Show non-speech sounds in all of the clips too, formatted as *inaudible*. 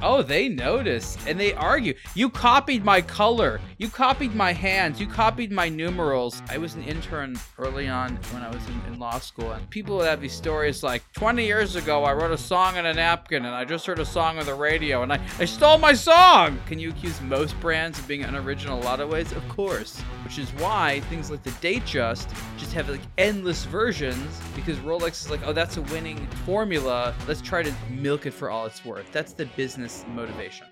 Oh, they noticed and they argue. You copied my color. You copied my hands. You copied my numerals. I was an intern early on when I was in, in law school, and people would have these stories like 20 years ago, I wrote a song on a napkin and I just heard a song on the radio and I, I stole my song. Can you accuse most brands of being unoriginal a lot of ways? Of course. Which is why things like the Datejust just have like endless versions because Rolex is like, oh, that's a winning formula. Let's try to milk it for all it's worth. That's the business motivation.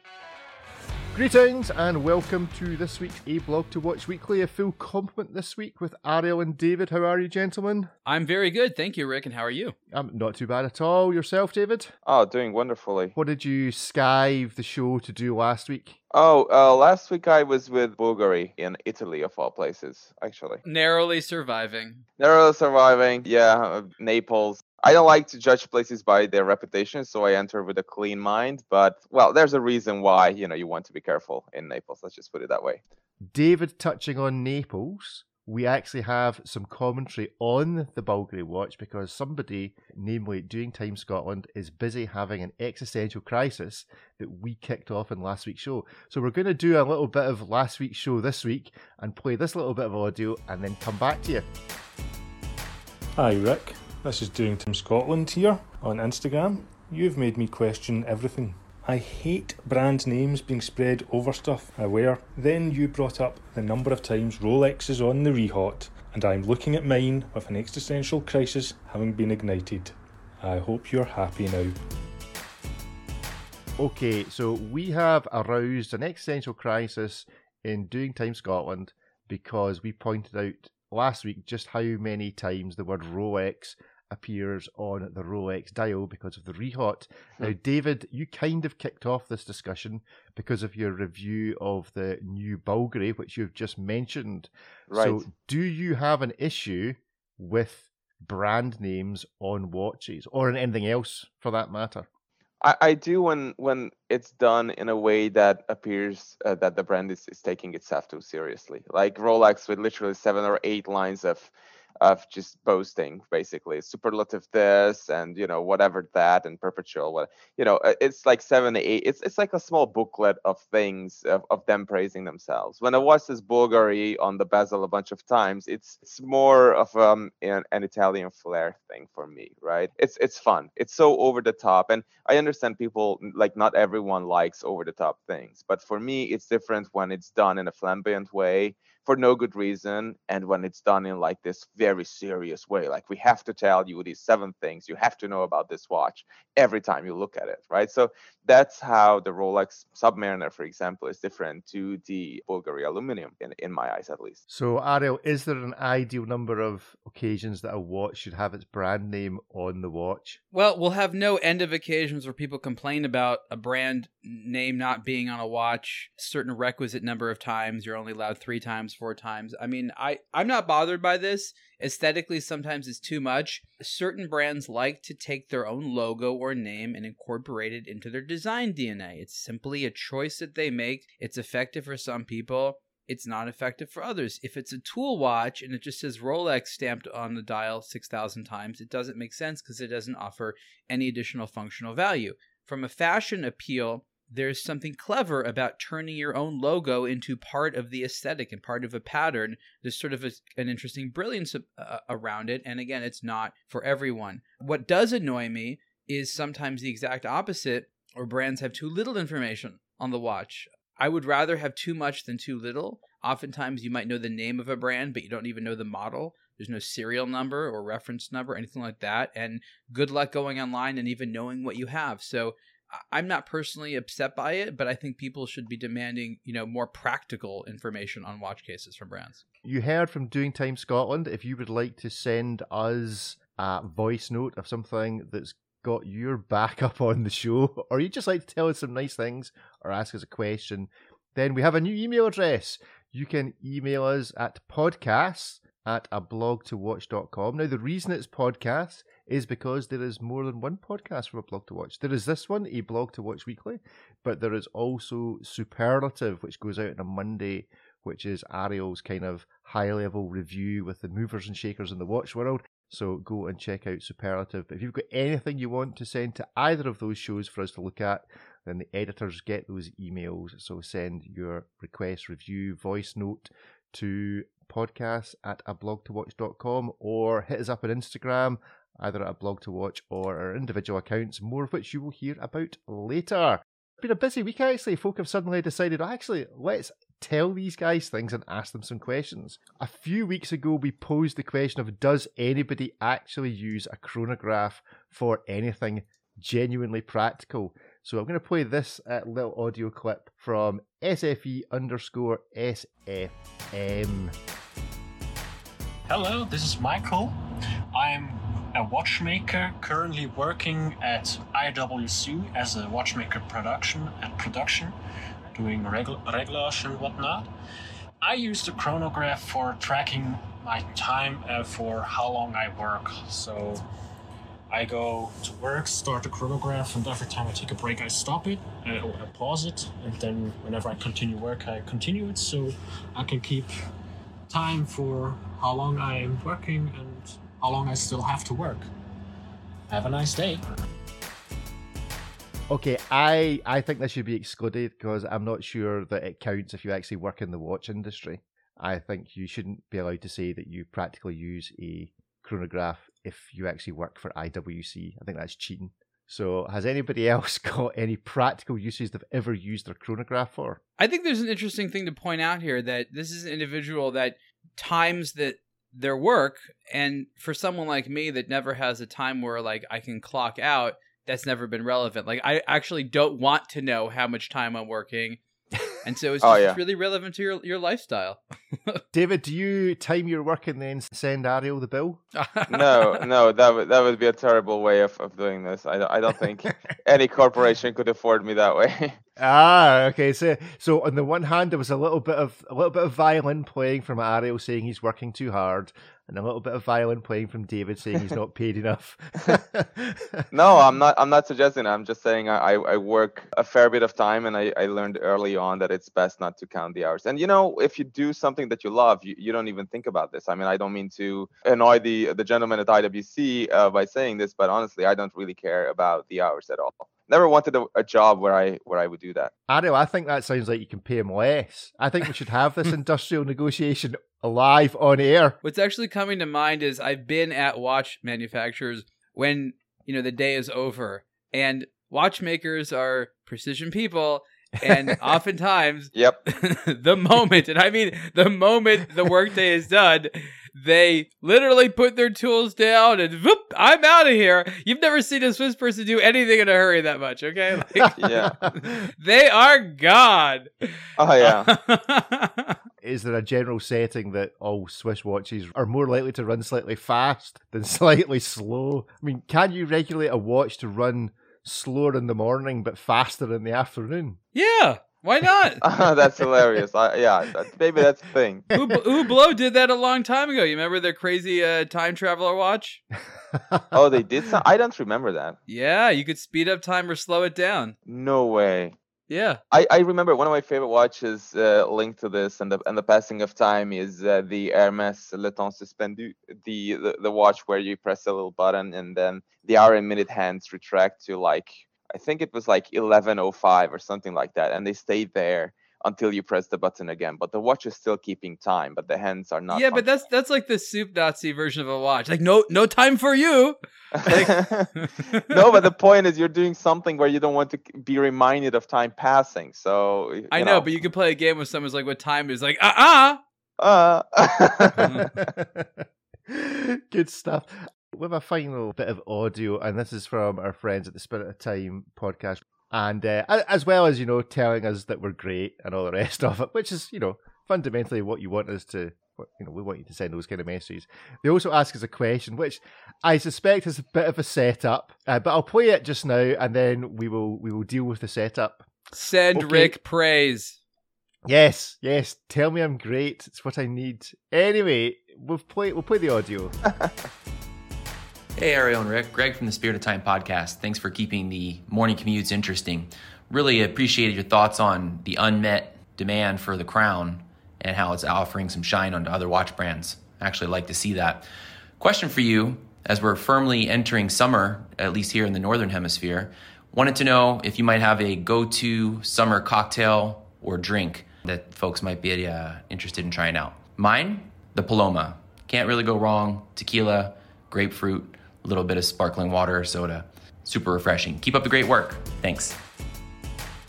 Greetings and welcome to this week's A Blog to Watch Weekly. A full complement this week with Ariel and David. How are you, gentlemen? I'm very good, thank you, Rick. And how are you? I'm not too bad at all. Yourself, David? Oh, doing wonderfully. What did you skive the show to do last week? Oh, uh, last week I was with Bulgari in Italy, of all places, actually. Narrowly surviving. Narrowly surviving, yeah, uh, Naples. I don't like to judge places by their reputation, so I enter with a clean mind. But well, there's a reason why you know you want to be careful in Naples. Let's just put it that way. David touching on Naples. We actually have some commentary on the Bulgari watch because somebody, namely Doing Time Scotland, is busy having an existential crisis that we kicked off in last week's show. So we're going to do a little bit of last week's show this week and play this little bit of audio and then come back to you. Hi, Rick. This is Doing Time Scotland here on Instagram. You've made me question everything. I hate brand names being spread over stuff, I wear. Then you brought up the number of times Rolex is on the rehaut, and I'm looking at mine with an existential crisis having been ignited. I hope you're happy now. Okay, so we have aroused an existential crisis in Doing Time Scotland because we pointed out last week just how many times the word Rolex appears on the Rolex dial because of the rehaut. Hmm. Now, David, you kind of kicked off this discussion because of your review of the new Bulgari, which you've just mentioned. Right. So, do you have an issue with brand names on watches or in anything else for that matter? I, do when when it's done in a way that appears uh, that the brand is, is taking itself too seriously. Like Rolex with literally seven or eight lines of of just boasting basically superlative this and you know whatever that and perpetual what you know uh, it's like seven eight it's it's like a small booklet of things of, of them praising themselves. When i watch this bulgari on the bezel a bunch of times it's it's more of um an, an italian flair thing for me right? It's it's fun. It's so over the top and i understand people like not everyone likes over the top things but for me it's different when it's done in a flamboyant way for no good reason and when it's done in like this very serious way like we have to tell you these seven things you have to know about this watch every time you look at it right? So that's how the rolex submariner for example is different to the bulgari aluminum in, in my eyes at least. So ariel is there an ideal number of occasions that a watch should have its brand name on the watch? Well we'll have no end of occasions where people complain about a brand name not being on a watch certain requisite number of times you're only allowed three times four times. I mean, I I'm not bothered by this. Aesthetically, sometimes it's too much. Certain brands like to take their own logo or name and incorporate it into their design DNA. It's simply a choice that they make. It's effective for some people. It's not effective for others. If it's a tool watch and it just says Rolex stamped on the dial 6,000 times, it doesn't make sense because it doesn't offer any additional functional value. From a fashion appeal, there's something clever about turning your own logo into part of the aesthetic and part of a pattern. There's sort of a, an interesting brilliance uh, around it. And again, it's not for everyone. What does annoy me is sometimes the exact opposite, or brands have too little information on the watch. I would rather have too much than too little. Oftentimes, you might know the name of a brand, but you don't even know the model. There's no serial number or reference number, anything like that. And good luck going online and even knowing what you have. So I'm not personally upset by it, but I think people should be demanding, you know, more practical information on watch cases from brands. You heard from Doing Time Scotland. If you would like to send us a voice note of something that's got your back up on the show, *laughs* or you just like to tell us some nice things or ask us a question, then we have a new email address. You can email us at podcasts at a blog to watch.com. Now, the reason it's podcast is because there is more than one podcast from a blog to watch. There is this one, a blog to watch weekly, but there is also Superlative, which goes out on a Monday, which is Ariel's kind of high level review with the movers and shakers in the watch world. So go and check out Superlative. But if you've got anything you want to send to either of those shows for us to look at, then the editors get those emails. So send your request, review, voice note to podcasts at a blog to watch.com or hit us up on Instagram, either at a blog to watch or our individual accounts, more of which you will hear about later. Been a busy week actually. Folk have suddenly decided, oh, actually, let's tell these guys things and ask them some questions. A few weeks ago, we posed the question of does anybody actually use a chronograph for anything genuinely practical? So I'm going to play this uh, little audio clip from SFE underscore SFM. Hello, this is Michael. I'm a watchmaker currently working at IWC as a watchmaker production and production, doing regl- and whatnot. I use the chronograph for tracking my time uh, for how long I work. So I go to work, start the chronograph, and every time I take a break, I stop it, uh, or I pause it, and then whenever I continue work, I continue it so I can keep time for how long I am working and how long I still have to work. Have a nice day. Okay, I I think this should be excluded because I'm not sure that it counts if you actually work in the watch industry. I think you shouldn't be allowed to say that you practically use a chronograph if you actually work for IWC. I think that's cheating. So, has anybody *laughs* else got any practical uses they've ever used their chronograph for? I think there's an interesting thing to point out here that this is an individual that times that their work, and for someone like me that never has a time where like I can clock out, that's never been relevant. Like I actually don't want to know how much time I'm working. And so it's, Oh, just yeah. really relevant to your, your lifestyle. *laughs* David, do you time your work and then send Ariel the bill? *laughs* no, no, that would that would be a terrible way of, of doing this. I I don't think *laughs* any corporation could afford me that way. Ah, okay. So, so on the one hand, there was a little bit of a little bit of violin playing from Ariel saying he's working too hard, and a little bit of violin playing from David saying he's not paid enough. *laughs* no, I'm not. I'm not suggesting. I'm just saying I, I I work a fair bit of time, and I, I learned early on that it's best not to count the hours. And you know, if you do something that you love, you, you don't even think about this. I mean, I don't mean to annoy the the gentleman at IWC uh, by saying this, but honestly, I don't really care about the hours at all. Never wanted a, a job where I where I would do that. I know. I think that sounds like you can pay him less. I think we should have this *laughs* industrial negotiation live on air. What's actually coming to mind is I've been at watch manufacturers when, you know, the day is over and watchmakers are precision people and *laughs* oftentimes Yep. *laughs* the moment, and I mean the moment the workday is done, they literally put their tools down and whoop, I'm out of here. You've never seen a Swiss person do anything in a hurry that much, okay? *laughs* Like, Yeah. *laughs* they are gone. Oh yeah. *laughs* Is there a general setting that all Swiss watches are more likely to run slightly fast than slightly slow? I mean, can you regulate a watch to run slower in the morning but faster in the afternoon? yeah, why not? *laughs* that's hilarious. I, yeah, that, maybe that's the thing. Hu- Hublot did that a long time ago. You remember their crazy uh, time traveler watch? Oh, they did some. I don't remember that. Yeah, you could speed up time or slow it down. No way. Yeah. I, I remember one of my favorite watches uh, linked to this and the and the passing of time is uh, the Hermes Le Temps Suspendu, the, the the watch where you press a little button and then the hour and minute hands retract to like I think it was like 11:05 or something like that, and they stayed there until you press the button again. But the watch is still keeping time, but the hands are not. yeah, but that's that's like the soup Nazi version of a watch. Like no no time for you. *laughs* *laughs* no, but the point is you're doing something where you don't want to be reminded of time passing. So I know, but you can play a game with someone's like what time is like uh uh-uh. uh. *laughs* Good stuff. We have a final bit of audio, and this is from our friends at the Spirit of Time podcast. And uh, as well as, you know, telling us that we're great and all the rest *laughs* of it, which is, you know, fundamentally what you want us to, you know, we want you to send those kind of messages. They also ask us a question, which I suspect is a bit of a setup, uh, but I'll play it just now, and then we will we will deal with the setup. send Okay. Rick praise. Yes, yes. Tell me I'm great. It's what I need. Anyway, we'll play. We'll play the audio. *laughs* Hey, Ariel and Rick. Greg from the Spirit of Time podcast. Thanks for keeping the morning commutes interesting. Really appreciated your thoughts on the unmet demand for the crown and how it's offering some shine onto other watch brands. Actually, like to see that. Question for you as we're firmly entering summer, at least here in the Northern Hemisphere. Wanted to know if you might have a go to summer cocktail or drink that folks might be uh, interested in trying out. Mine, the Paloma. Can't really go wrong. Tequila, grapefruit, a little bit of sparkling water or soda. Super refreshing. Keep up the great work. Thanks.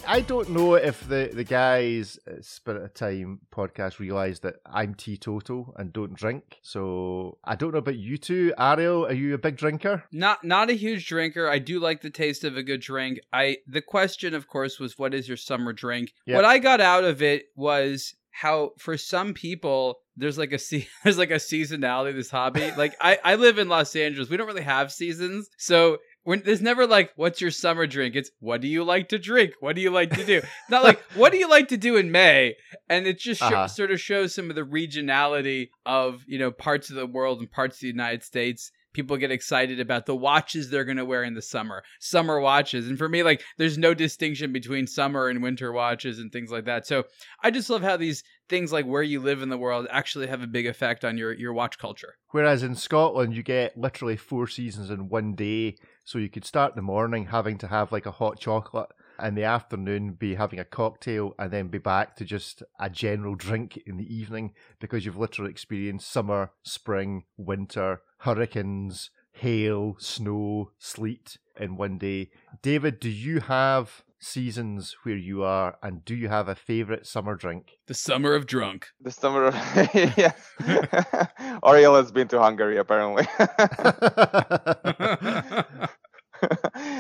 I don't know if the, the guys at Spirit of Time podcast realised that I'm teetotal and don't drink. So I don't know about you two. Ariel, are you a big drinker? Not not a huge drinker. I do like the taste of a good drink. I the question, of course, was what is your summer drink? Yeah. What I got out of it was how for some people there's like a se- *laughs* there's like a seasonality this hobby. *laughs* like I I live in Los Angeles. We don't really have seasons. So when there's never like what's your summer drink? It's what do you like to drink? What do you like to do? *laughs* Not like what do you like to do in May? And it just Uh-huh. sort of shows some of the regionality of, you know, parts of the world and parts of the United States people get excited about the watches they're going to wear in the summer summer watches. And for me like there's no distinction between summer and winter watches and things like that. So i just love how these things like where you live in the world actually have a big effect on your your watch culture. Whereas in Scotland, you get literally four seasons in one day. So you could start the morning having to have like a hot chocolate, and the afternoon be having a cocktail, and then be back to just a general drink in the evening because you've literally experienced summer, spring, winter, hurricanes, hail, snow, sleet in one day. David, do you have seasons where you are, and do you have a favourite summer drink? the summer of drunk The summer of *laughs* yeah. *laughs* Ariel has been to Hungary apparently. *laughs*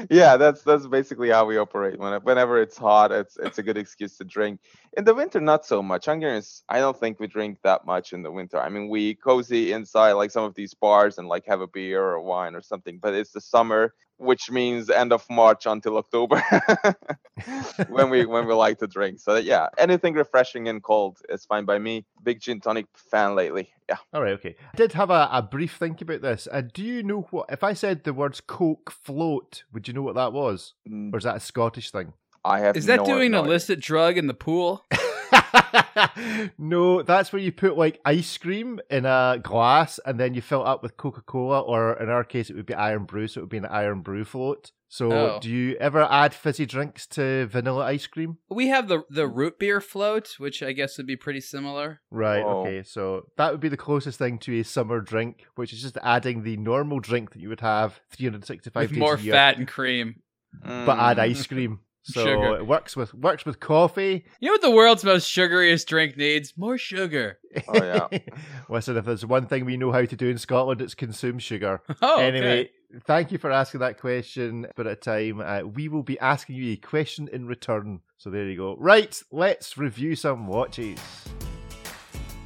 yeah, that's that's basically how we operate. When whenever it's hot, it's it's a good excuse to drink. In the winter, not so much. Hungarians, I don't think we drink that much in the winter. I mean, we cozy inside like some of these bars and like have a beer or wine or something. But it's the summer, which means end of March until October, *laughs* when we when we *laughs* like to drink. So yeah, anything refreshing and cold is fine by me. Big gin tonic fan lately. Yeah. All right, okay. I did have a, a brief think about this. Uh, do you know what? If I said the words Coke float, would you know what that was? Mm, Or is that a Scottish thing? I have is that no- doing no an illicit drug in the pool *laughs* no, that's where you put like ice cream in a glass and then you fill it up with Coca Cola, or in our case, it would be Irn-Bru, so it would be an Irn-Bru float. So, Oh. do you ever add fizzy drinks to vanilla ice cream? we have the the root beer float which i guess would be pretty similar Right, Oh. okay, so that would be the closest thing to a summer drink, which is just adding the normal drink that you would have 365 with days more a year. fat and cream but add Mm. ice cream. So Sugar. it works with works with coffee. you know what the world's most sugariest drink needs more sugar *laughs* Oh, yeah. Listen, if there's one thing we know how to do in Scotland, it's consume sugar. *laughs* oh anyway, okay. thank you for asking that question. But at a time, uh, we will be asking you a question in return. So there you go. Right, let's review some watches.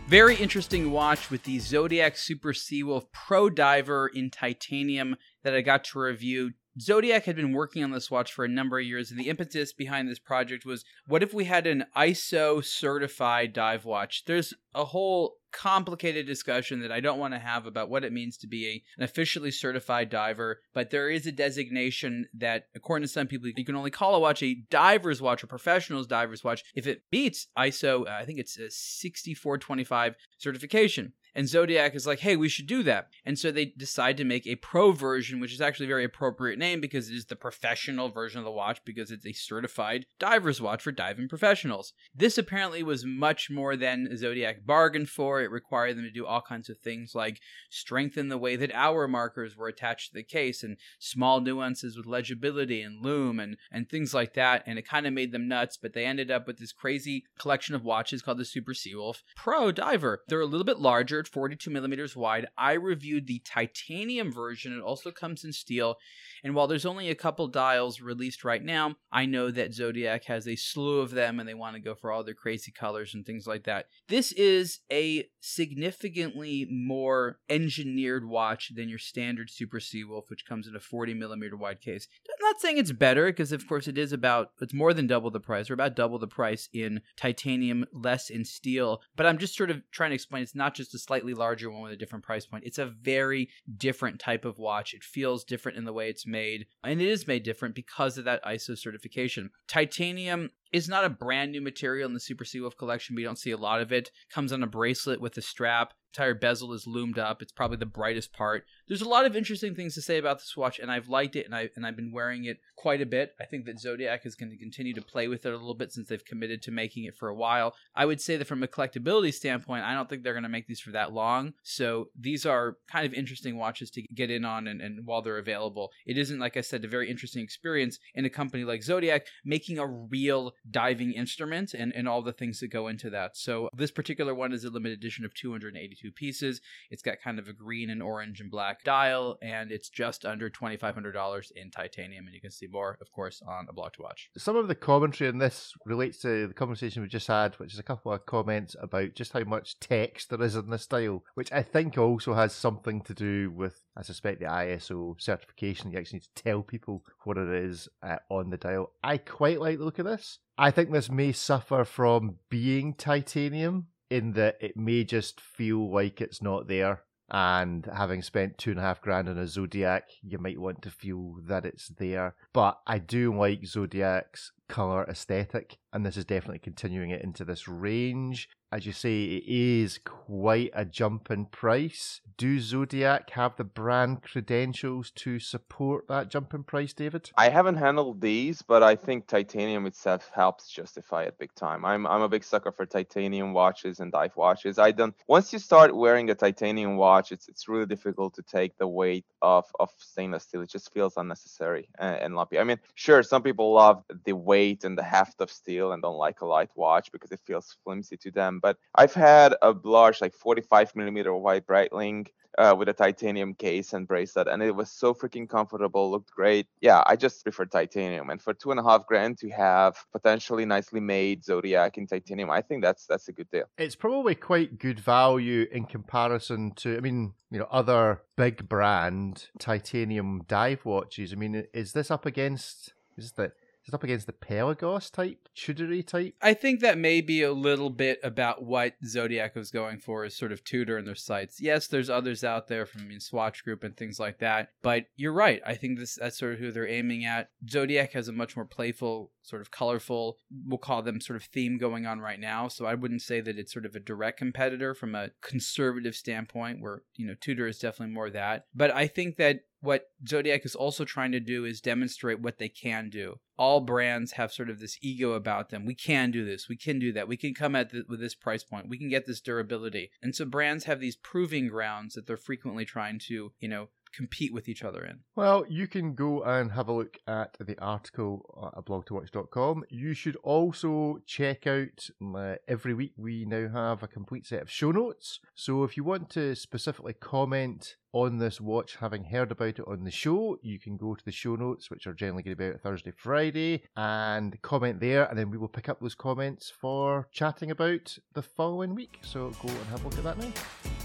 Very interesting watch with the Zodiac Super Seawolf Pro Diver in titanium that I got to review. Zodiac had been working on this watch for a number of years, and the impetus behind this project was what if we had an ISO certified dive watch? There's a whole complicated discussion that I don't want to have about what it means to be a, an officially certified diver, but there is a designation that, according to some people, you can only call a watch a diver's watch or professional's diver's watch if it beats ISO, uh, I think it's a 6425 certification. And Zodiac is like, hey, we should do that. And so they decide to make a pro version, which is actually a very appropriate name because it is the professional version of the watch because it's a certified diver's watch for diving professionals. This apparently was much more than Zodiac bargained for. It required them to do all kinds of things like strengthen the way that hour markers were attached to the case and small nuances with legibility and loom and, and things like that. And it kind of made them nuts, but they ended up with this crazy collection of watches called the Super Seawolf Pro Diver. They're a little bit larger 42 millimeters wide. I reviewed the titanium version. It also comes in steel. And while there's only a couple dials released right now, I know that Zodiac has a slew of them and they want to go for all their crazy colors and things like that. This is a significantly more engineered watch than your standard Super Seawolf, which comes in a 40 millimeter wide case. I'm not saying it's better because, of course, it is about, it's more than double the price, or about double the price in titanium, less in steel. But I'm just sort of trying to explain it's not just a slightly larger one with a different price point. It's a very different type of watch. It feels different in the way it's made, and it is made different because of that ISO certification. Titanium is not a brand new material in the Super Seawolf collection. We don't see a lot of it. Comes on a bracelet with a strap entire bezel is loomed up. It's probably the brightest part. There's a lot of interesting things to say about this watch, and I've liked it, and I and I've been wearing it quite a bit. I think that Zodiac is going to continue to play with it a little bit since they've committed to making it for a while. I would say that from a collectability standpoint, I don't think they're going to make these for that long. So these are kind of interesting watches to get in on, and, and while they're available, it isn't like I said a very interesting experience in a company like Zodiac making a real diving instrument and and all the things that go into that. So this particular one is a limited edition of 282 pieces. It's got kind of a green and orange and black dial, and it's just under $2,500 in titanium. And you can see more, of course, on a blog to watch. Some of the commentary in this relates to the conversation we just had, which is a couple of comments about just how much text there is in this dial, which I think also has something to do with, I suspect, the ISO certification. You actually need to tell people what it is uh, on the dial. I quite like the look of this. I think this may suffer from being titanium in that it may just feel like it's not there. And having spent two and a half grand on a Zodiac, you might want to feel that it's there. But I do like Zodiac's color aesthetic, and this is definitely continuing it into this range as you say, it is quite a jump in price. Do Zodiac have the brand credentials to support that jump in price, David? I haven't handled these, but I think titanium itself helps justify it big time. I'm I'm a big sucker for titanium watches and dive watches. I don't once you start wearing a titanium watch, it's it's really difficult to take the weight of of stainless steel. It just feels unnecessary and, and lumpy. I mean, sure, some people love the weight and the heft of steel and don't like a light watch because it feels flimsy to them but I've had a large, like 45 millimeter wide Breitling uh, with a titanium case and bracelet, and it was so freaking comfortable, looked great. Yeah, I just prefer titanium, and for two and a half grand to have potentially nicely made Zodiac in titanium, I think that's that's a good deal. It's probably quite good value in comparison to, I mean, you know, other big brand titanium dive watches. I mean, is this up against? Is that up against the Pelagos type, Tudor type? I think that may be a little bit about what Zodiac was going for is sort of Tudor in their sights. Yes, there's others out there from I mean, Swatch Group and things like that, but you're right. I think this that's sort of who they're aiming at. Zodiac has a much more playful, sort of colorful, we'll call them sort of theme going on right now. So I wouldn't say that it's sort of a direct competitor from a conservative standpoint, where you know Tudor is definitely more that. But I think that what Zodiac is also trying to do is demonstrate what they can do. All brands have sort of this ego about them. We can do this. We can do that. We can come at with this price point. We can get this durability. And so brands have these proving grounds that they're frequently trying to, you know, compete with each other in? Well, you can go and have a look at the article at blogtowatch.com. You should also check out uh, every week we now have a complete set of show notes. So if you want to specifically comment on this watch, having heard about it on the show, you can go to the show notes, which are generally going to be out Thursday, Friday, and comment there, and then we will pick up those comments for chatting about the following week. So go and have a look at that now.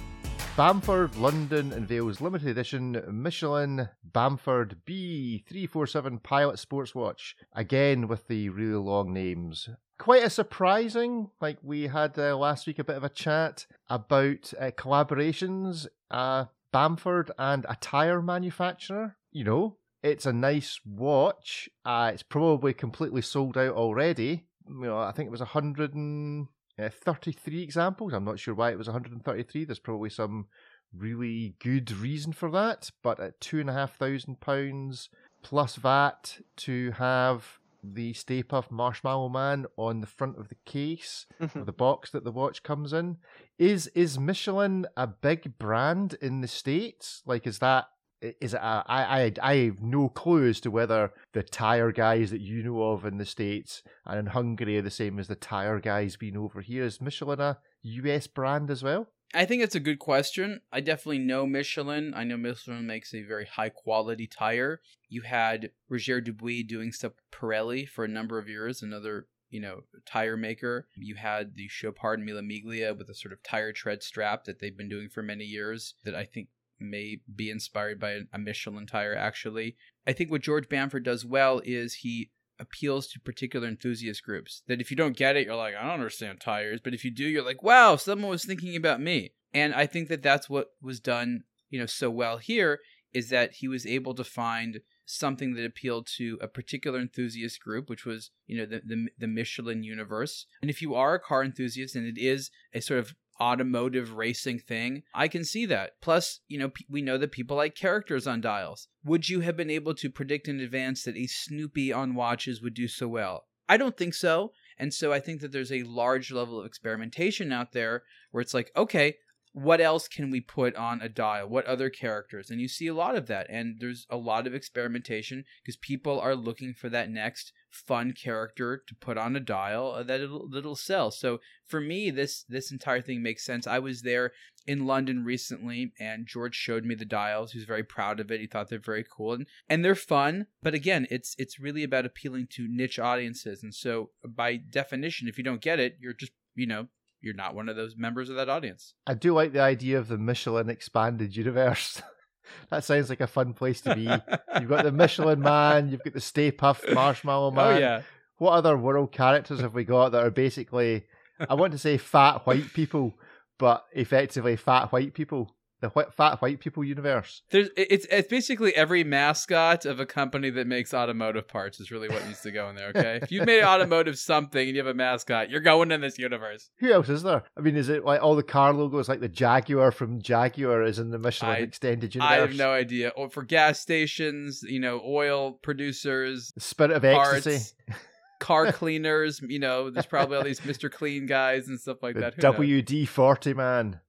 Bamford London unveils limited edition Michelin Bamford B347 Pilot Sports Watch. Again with the really long names. Quite a surprising, like we had uh, last week a bit of a chat about uh, collaborations. Uh, Bamford and a tire manufacturer. You know, it's a nice watch. Uh, it's probably completely sold out already. You know, I think it was a 100 and uh, 33 examples. I'm not sure why it was 133. There's probably some really good reason for that. But at two and a half thousand pounds plus VAT to have the Stay Puft Marshmallow Man on the front of the case of the box that the watch comes in. Is is Michelin a big brand in the states? Like, is that is it a, I, I, I have no clue as to whether the tire guys that you know of in the States and in Hungary are the same as the tire guys being over here. Is Michelin a US brand as well? I think it's a good question. I definitely know Michelin. I know Michelin makes a very high quality tire. You had Roger Dubuis doing stuff Pirelli for a number of years, another you know, tire maker. You had the Chopard Mille Miglia with a sort of tire tread strap that they've been doing for many years that I think may be inspired by a Michelin tire, actually. I think what George Bamford does well is he appeals to particular enthusiast groups. That if you don't get it, you're like, I don't understand tires. But if you do, you're like, wow, someone was thinking about me. And I think that that's what was done, you know, so well here is that he was able to find something that appealed to a particular enthusiast group, which was, you know, the, the, the Michelin universe. And if you are a car enthusiast and it is a sort of automotive racing thing, I can see that. Plus, you know, we know that people like characters on dials. Would you have been able to predict in advance that a Snoopy on watches would do so well? I don't think so. And so I think that there's a large level of experimentation out there where it's like, okay, what else can we put on a dial? What other characters? And you see a lot of that. And there's a lot of experimentation because people are looking for that next fun character to put on a dial uh, that it'll, that'll sell. So for me, this this entire thing makes sense. I was there in London recently, and George showed me the dials. He was very proud of it. He thought they're very cool, and and they're fun. But again, it's it's really about appealing to niche audiences. And so by definition, if you don't get it, you're just you know you're not one of those members of that audience. I do like the idea of the Michelin expanded universe. *laughs* that sounds like a fun place to be. *laughs* you've got the Michelin Man, you've got the Stay Puft Marshmallow oh, Man. Oh yeah. What other world characters have we got that are basically I want to say fat white people, but effectively fat white people? The wh- fat white people universe. There's it's it's basically every mascot of a company that makes automotive parts is really what needs to go in there. Okay, if you've made *laughs* automotive something and you have a mascot, you're going in this universe. Who else is there? I mean, is it like all the car logos, like the Jaguar from Jaguar, is in the Michelin I, extended universe? I have no idea. Or for gas stations, you know, oil producers, the spirit of parts, ecstasy. *laughs* car cleaners, you know, there's probably all these Mr. Clean guys and stuff like the that. WD forty man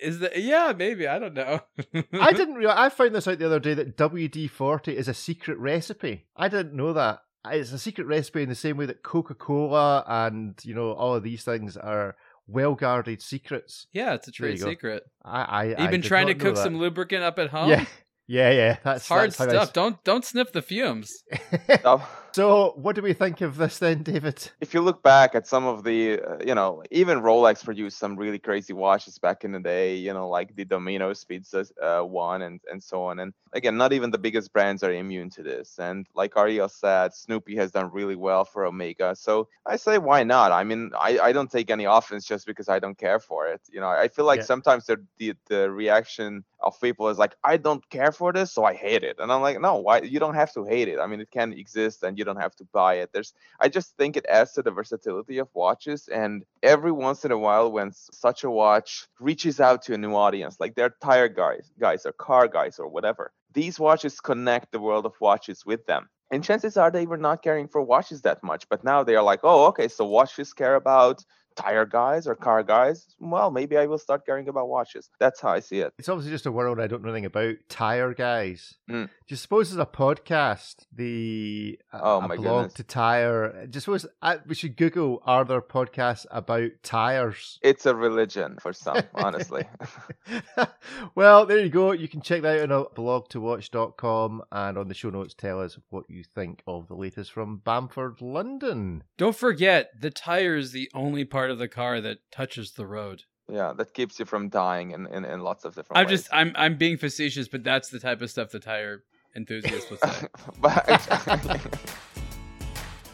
is that yeah maybe i don't know. I *laughs* didn't realize i found this out the other day that wd-40 is a secret recipe. I didn't know that. It's a secret recipe in the same way that coca-cola and you know all of these things are well guarded secrets. Yeah it's a trade secret. I i you've been trying to cook some lubricant up at home? Yeah *laughs* yeah, yeah, that's it's hard that's stuff. Don't don't sniff the fumes. *laughs* so, what do we think of this then, David? If you look back at some of the, uh, you know, even Rolex produced some really crazy watches back in the day. You know, like the Domino's Pizza uh, one and and so on. And again, not even the biggest brands are immune to this. And like Ariel said, Snoopy has done really well for Omega. So I say, why not? I mean, I I don't take any offense just because I don't care for it. You know, I feel like yeah. sometimes the the the reaction of people is like, I don't care for this, so I hate it. And I'm like, no, why? You don't have to hate it. I mean, it can exist, and you don't have to buy it. There's, I just think it adds to the versatility of watches. And every once in a while, when such a watch reaches out to a new audience, like they're tire guys, guys or car guys or whatever, these watches connect the world of watches with them. And chances are they were not caring for watches that much, but now they are like, oh, okay, so watches care about tire guys or car guys, well, maybe I will start caring about watches. That's how I see it. It's obviously just a world I don't know anything about. Tire guys. Mm. Do you suppose there's a podcast, the uh, oh, a my blog goodness. to tire? Just suppose uh, we should Google are there podcasts about tires? It's a religion for some, honestly. *laughs* well, there you go. You can check that out on blog2watch.com and on the show notes tell us what you think of the latest from Bamford, London. Don't forget, the tire is the only part part of the car that touches the road. Yeah, that keeps you from dying in, in, in lots of different I'm ways. just I'm I'm being facetious, but that's the type of stuff the tire enthusiast would say. *laughs* but *laughs*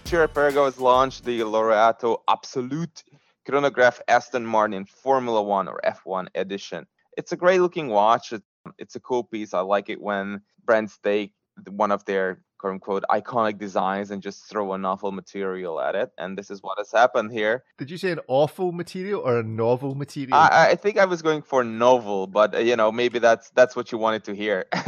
Girard Perregaux has launched the Laureato Absolute Chronograph Aston Martin Formula One or F1 edition. It's a great looking watch. Um, it's a cool piece. I like it when brands take one of their quote unquote iconic designs and just throw a novel material at it. And this is what has happened here. Did you say an awful material or a novel material? I, I think I was going for novel, but uh, you know maybe that's that's what you wanted to hear. *laughs*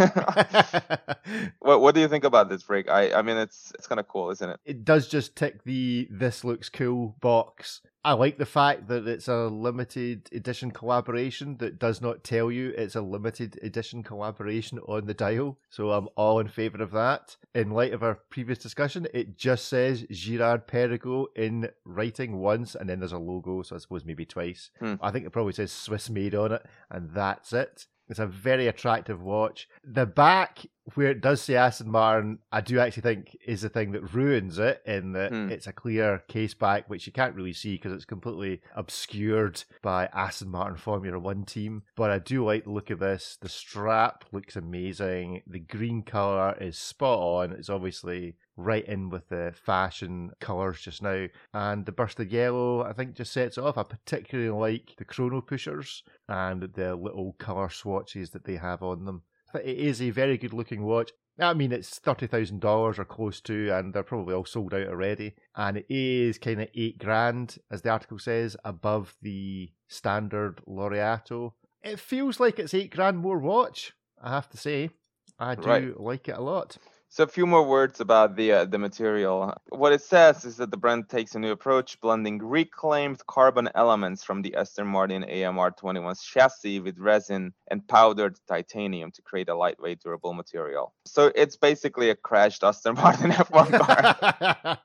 what what do you think about this break? I I mean it's it's kind of cool, isn't it? It does just tick the this looks cool box. I like the fact that it's a limited edition collaboration that does not tell you it's a limited edition collaboration on the dial. So I'm all in favour of that. In light of our previous discussion, it just says Girard Perregaux in writing once, and then there's a logo, so I suppose maybe twice. Hmm. I think it probably says Swiss made on it, and that's it. It's a very attractive watch. The back, where it does say Aston Martin, I do actually think is the thing that ruins it in that Hmm. it's a clear case back, which you can't really see because it's completely obscured by Aston Martin Formula One team. But I do like the look of this. The strap looks amazing. The green colour is spot on. It's obviously right in with the fashion colours just now. And the burst of yellow, I think, just sets it off. I particularly like the chrono pushers and the little colour swatches that they have on them. It is a very good looking watch. I mean, it's thirty thousand dollars or close to, and they're probably all sold out already. And it is kind of eight grand, as the article says, above the standard Laureato. It feels like it's eight grand more watch. I have to say, I do Right. like it a lot. So a few more words about the uh, the material. What it says is that the brand takes a new approach, blending reclaimed carbon elements from the Aston Martin AMR 21's chassis with resin and powdered titanium to create a lightweight, durable material. So it's basically a crashed Aston *laughs* Martin F1 car.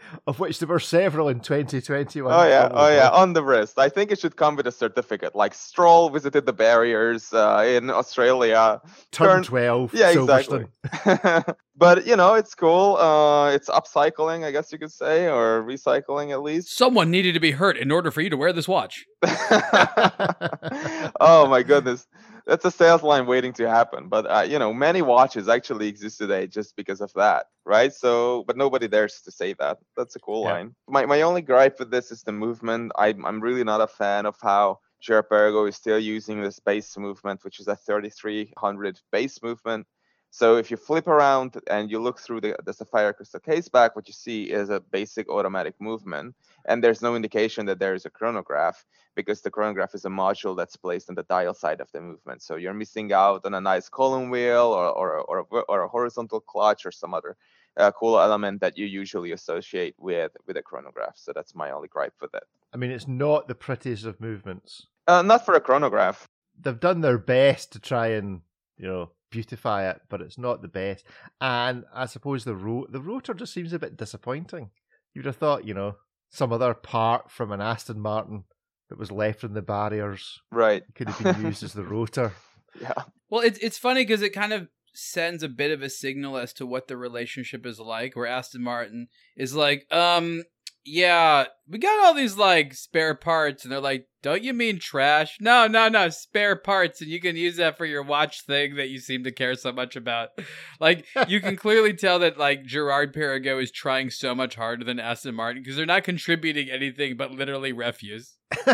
*laughs* of which there were several in 2021. Oh yeah, oh yeah, on the wrist. I think it should come with a certificate. Like Stroll visited the barriers uh, in Australia. Turn, turn- 12, Yeah, exactly. *laughs* but you know, it's cool. Uh, it's upcycling, I guess you could say, or recycling at least. Someone needed to be hurt in order for you to wear this watch. *laughs* oh my goodness, that's a sales line waiting to happen. But uh, you know, many watches actually exist today just because of that, right? So, but nobody dares to say that. That's a cool Yeah. line. My my only gripe with this is the movement. I'm I'm really not a fan of how Girard Perregaux is still using this base movement, which is a 3300 base movement. So if you flip around and you look through the, the Sapphire Crystal case back, what you see is a basic automatic movement. And there's no indication that there is a chronograph because the chronograph is a module that's placed on the dial side of the movement. So you're missing out on a nice column wheel or, or, or, a, or a horizontal clutch or some other uh, cool element that you usually associate with, with a chronograph. So that's my only gripe with it. I mean, it's not the prettiest of movements. Uh, not for a chronograph. They've done their best to try and, you know, beautify it, but it's not the best. And I suppose the ro- the rotor just seems a bit disappointing. You'd have thought, you know, some other part from an Aston Martin that was left in the barriers Right. could have been used as the *laughs* rotor. Yeah. Well, it's it's funny because it kind of sends a bit of a signal as to what the relationship is like. Where Aston Martin is like, um, yeah, we got all these like spare parts, and they're like, don't you mean trash? No, no, no, spare parts, and you can use that for your watch thing that you seem to care so much about. Like, you can *laughs* clearly tell that like Girard Perregaux is trying so much harder than Aston Martin because they're not contributing anything but literally refuse. *laughs* *laughs*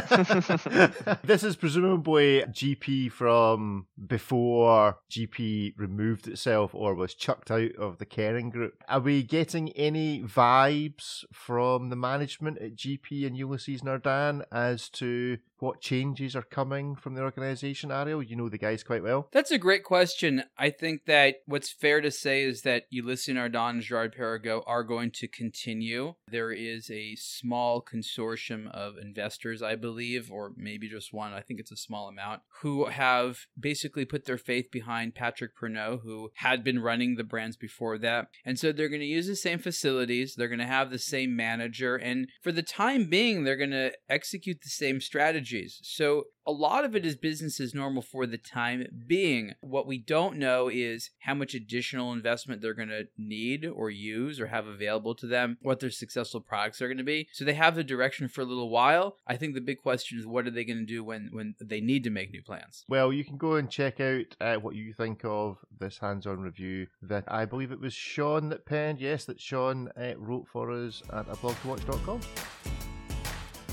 this is presumably GP from before GP removed itself or was chucked out of the Kering group. Are we getting any vibes from the management at GP and Ulysses Nardin as to what changes are coming from the organisation, Ariel? You know the guys quite well. That's a great question. I think that what's fair to say is that Ulysses Nardin and Girard Perregaux are going to continue. There is a small consortium of investors, I believe, or maybe just one, I think it's a small amount, who have basically put their faith behind Patrick Pruniaux, who had been running the brands before that. And so they're going to use the same facilities, they're going to have the same manager, and for the time being, they're going to execute the same strategies. So a lot of it is business as normal for the time being. What we don't know is how much additional investment they're going to need or use or have available to them, what their successful products are going to be. So they have the direction for a little while. I think the big question is what are they going to do when when they need to make new plans? Well, you can go and check out uh, what you think of this hands-on review that I believe it was Sean that penned. Yes, that Sean uh, wrote for us at a ablogtowatch.com.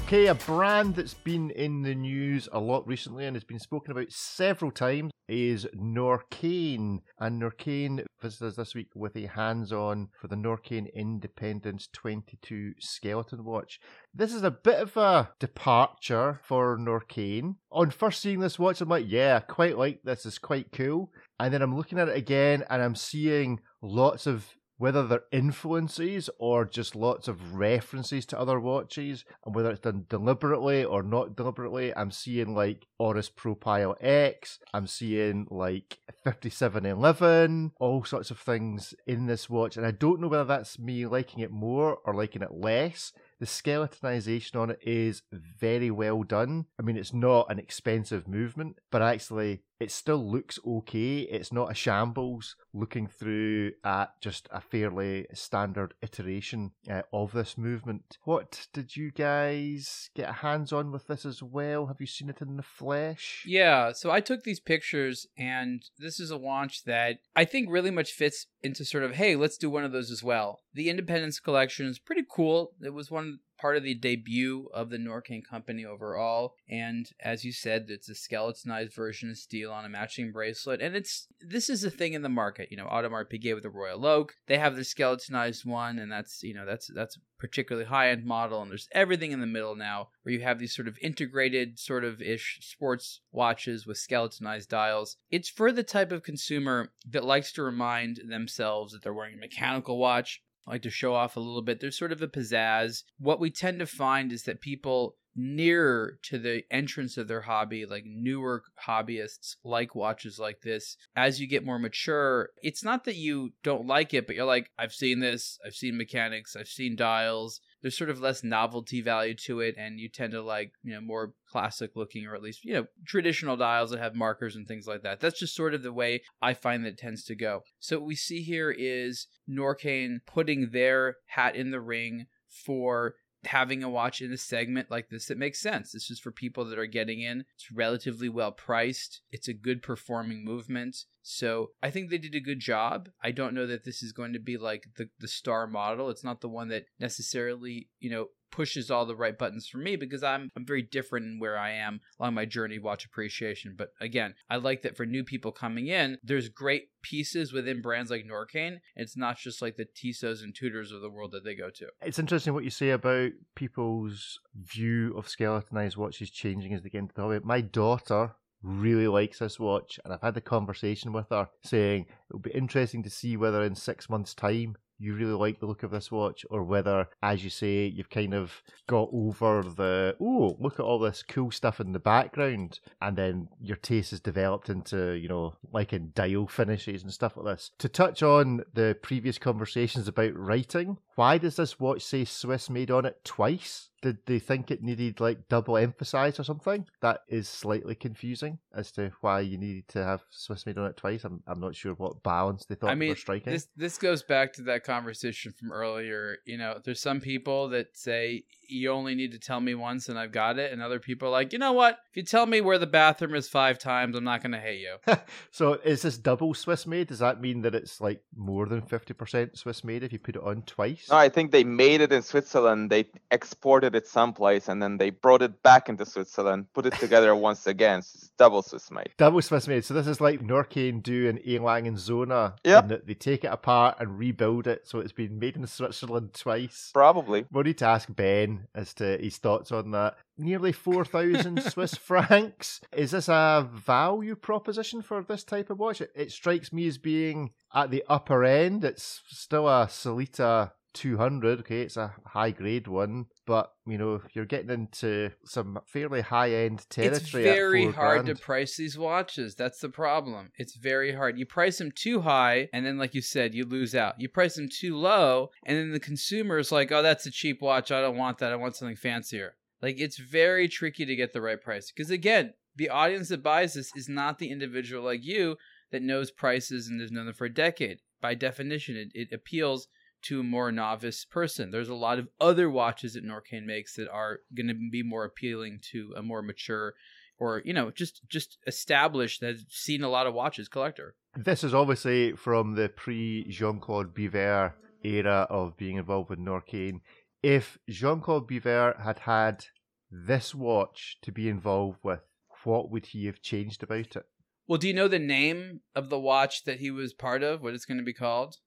Okay, a brand that's been in the news a lot recently and has been spoken about several times is Norqain. And Norqain visits us this week with a hands-on for the Norqain Independence 22 skeleton watch. This is a bit of a departure for Norqain. On first seeing this watch, I'm like, yeah, I quite like this. It's quite cool. And then I'm looking at it again and I'm seeing lots of whether they're influences or just lots of references to other watches, and whether it's done deliberately or not deliberately, I'm seeing like Oris ProPilot X, I'm seeing like 5711, all sorts of things in this watch, and I don't know whether that's me liking it more or liking it less. The skeletonization on it is very well done. I mean, it's not an expensive movement, but actually, it still looks okay. It's not a shambles looking through at just a fairly standard iteration uh, of this movement. What did you guys get hands on with this as well? Have you seen it in the flesh? Yeah, so I took these pictures, and this is a watch that I think really much fits into sort of, hey, let's do one of those as well. The Independence collection is pretty cool. It was one part of the debut of the Norqain company overall. And as you said, it's a skeletonized version of steel on a matching bracelet. And it's this is a thing in the market. You know, Audemars Piguet with the Royal Oak, they have the skeletonized one, and that's you know that's that's particularly high end model. And there's everything in the middle now where you have these sort of integrated sort of ish sports watches with skeletonized dials. It's for the type of consumer that likes to remind themselves that they're wearing a mechanical watch like to show off a little bit. There's sort of a pizzazz. What we tend to find is that people nearer to the entrance of their hobby, like newer hobbyists like watches like this, as you get more mature, it's not that you don't like it, but you're like, I've seen this, I've seen mechanics, I've seen dials. There's sort of less novelty value to it, and you tend to like, you know, more classic looking or at least, you know, traditional dials that have markers and things like that. That's just sort of the way I find that tends to go. So what we see here is Norqain putting their hat in the ring for having a watch in a segment like this that makes sense. This is for people that are getting in. It's relatively well priced. It's a good performing movement. So I think they did a good job. I don't know that this is going to be like the, the star model. It's not the one that necessarily, you know, pushes all the right buttons for me because I'm I'm very different in where I am along my journey of watch appreciation. But again, I like that for new people coming in, there's great pieces within brands like Norqain. It's not just like the Tissot's and Tudors of the world that they go to. It's interesting what you say about people's view of skeletonized watches changing as they get into the hobby. My daughter really likes this watch, and I've had the conversation with her saying it'll be interesting to see whether in six months' time you really like the look of this watch, or whether, as you say, you've kind of got over the oh, look at all this cool stuff in the background, and then your taste has developed into you know like in dial finishes and stuff like this. To touch on the previous conversations about writing, why does this watch say Swiss made on it twice? Did they think it needed like double emphasize or something? That is slightly confusing as to why you needed to have Swiss made on it twice. I'm I'm not sure what balance they thought I mean, were striking. this this goes back to that conversation from earlier. You know, there's some people that say you only need to tell me once and I've got it, and other people are like, you know what? If you tell me where the bathroom is five times, I'm not going to hate you. *laughs* so is this double Swiss made? Does that mean that it's like more than fifty percent Swiss made if you put it on twice? No, I think they made it in Switzerland. They exported it someplace, and then they brought it back into Switzerland, put it together *laughs* once again. So it's double Swiss made. Double Swiss made. So this is like Norqain do in A. Lange & Söhne. That they take it apart and rebuild it, so it's been made in Switzerland twice. Probably. We'll need to ask Ben as to his thoughts on that. Nearly 4,000 *laughs* Swiss francs. Is this a value proposition for this type of watch? It, it strikes me as being at the upper end. It's still a Sellita 200. Okay, it's a high grade one, but you know, you're getting into some fairly high end territory. It's very hard grand. to price these watches. That's the problem. It's very hard. You price them too high, and then, like you said, you lose out. You price them too low, and then the consumer is like, "Oh, that's a cheap watch. I don't want that. I want something fancier." Like it's very tricky to get the right price because again, the audience that buys this is not the individual like you that knows prices and has known them for a decade. By definition, it, it appeals to a more novice person. There's a lot of other watches that Norqain makes that are going to be more appealing to a more mature or you know just just established that has seen a lot of watches collector. This is obviously from the pre Jean Claude Biver era of being involved with Norqain. If Jean Claude Biver had had this watch to be involved with, what would he have changed about it? Well, do you know the name of the watch that he was part of? What it's going to be called?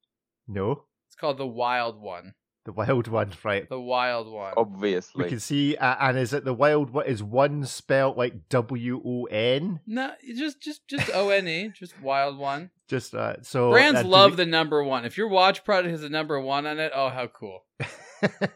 No, It's called the Wild One. the wild one, *laughs* right? The Wild One. Obviously. We can see, uh, and is it the wild? What is one spelled like W O N? No, just just just O N E, *laughs* just Wild One. Just uh, so Brands uh, love we- the number one. If your watch product has a number one on it, oh how cool!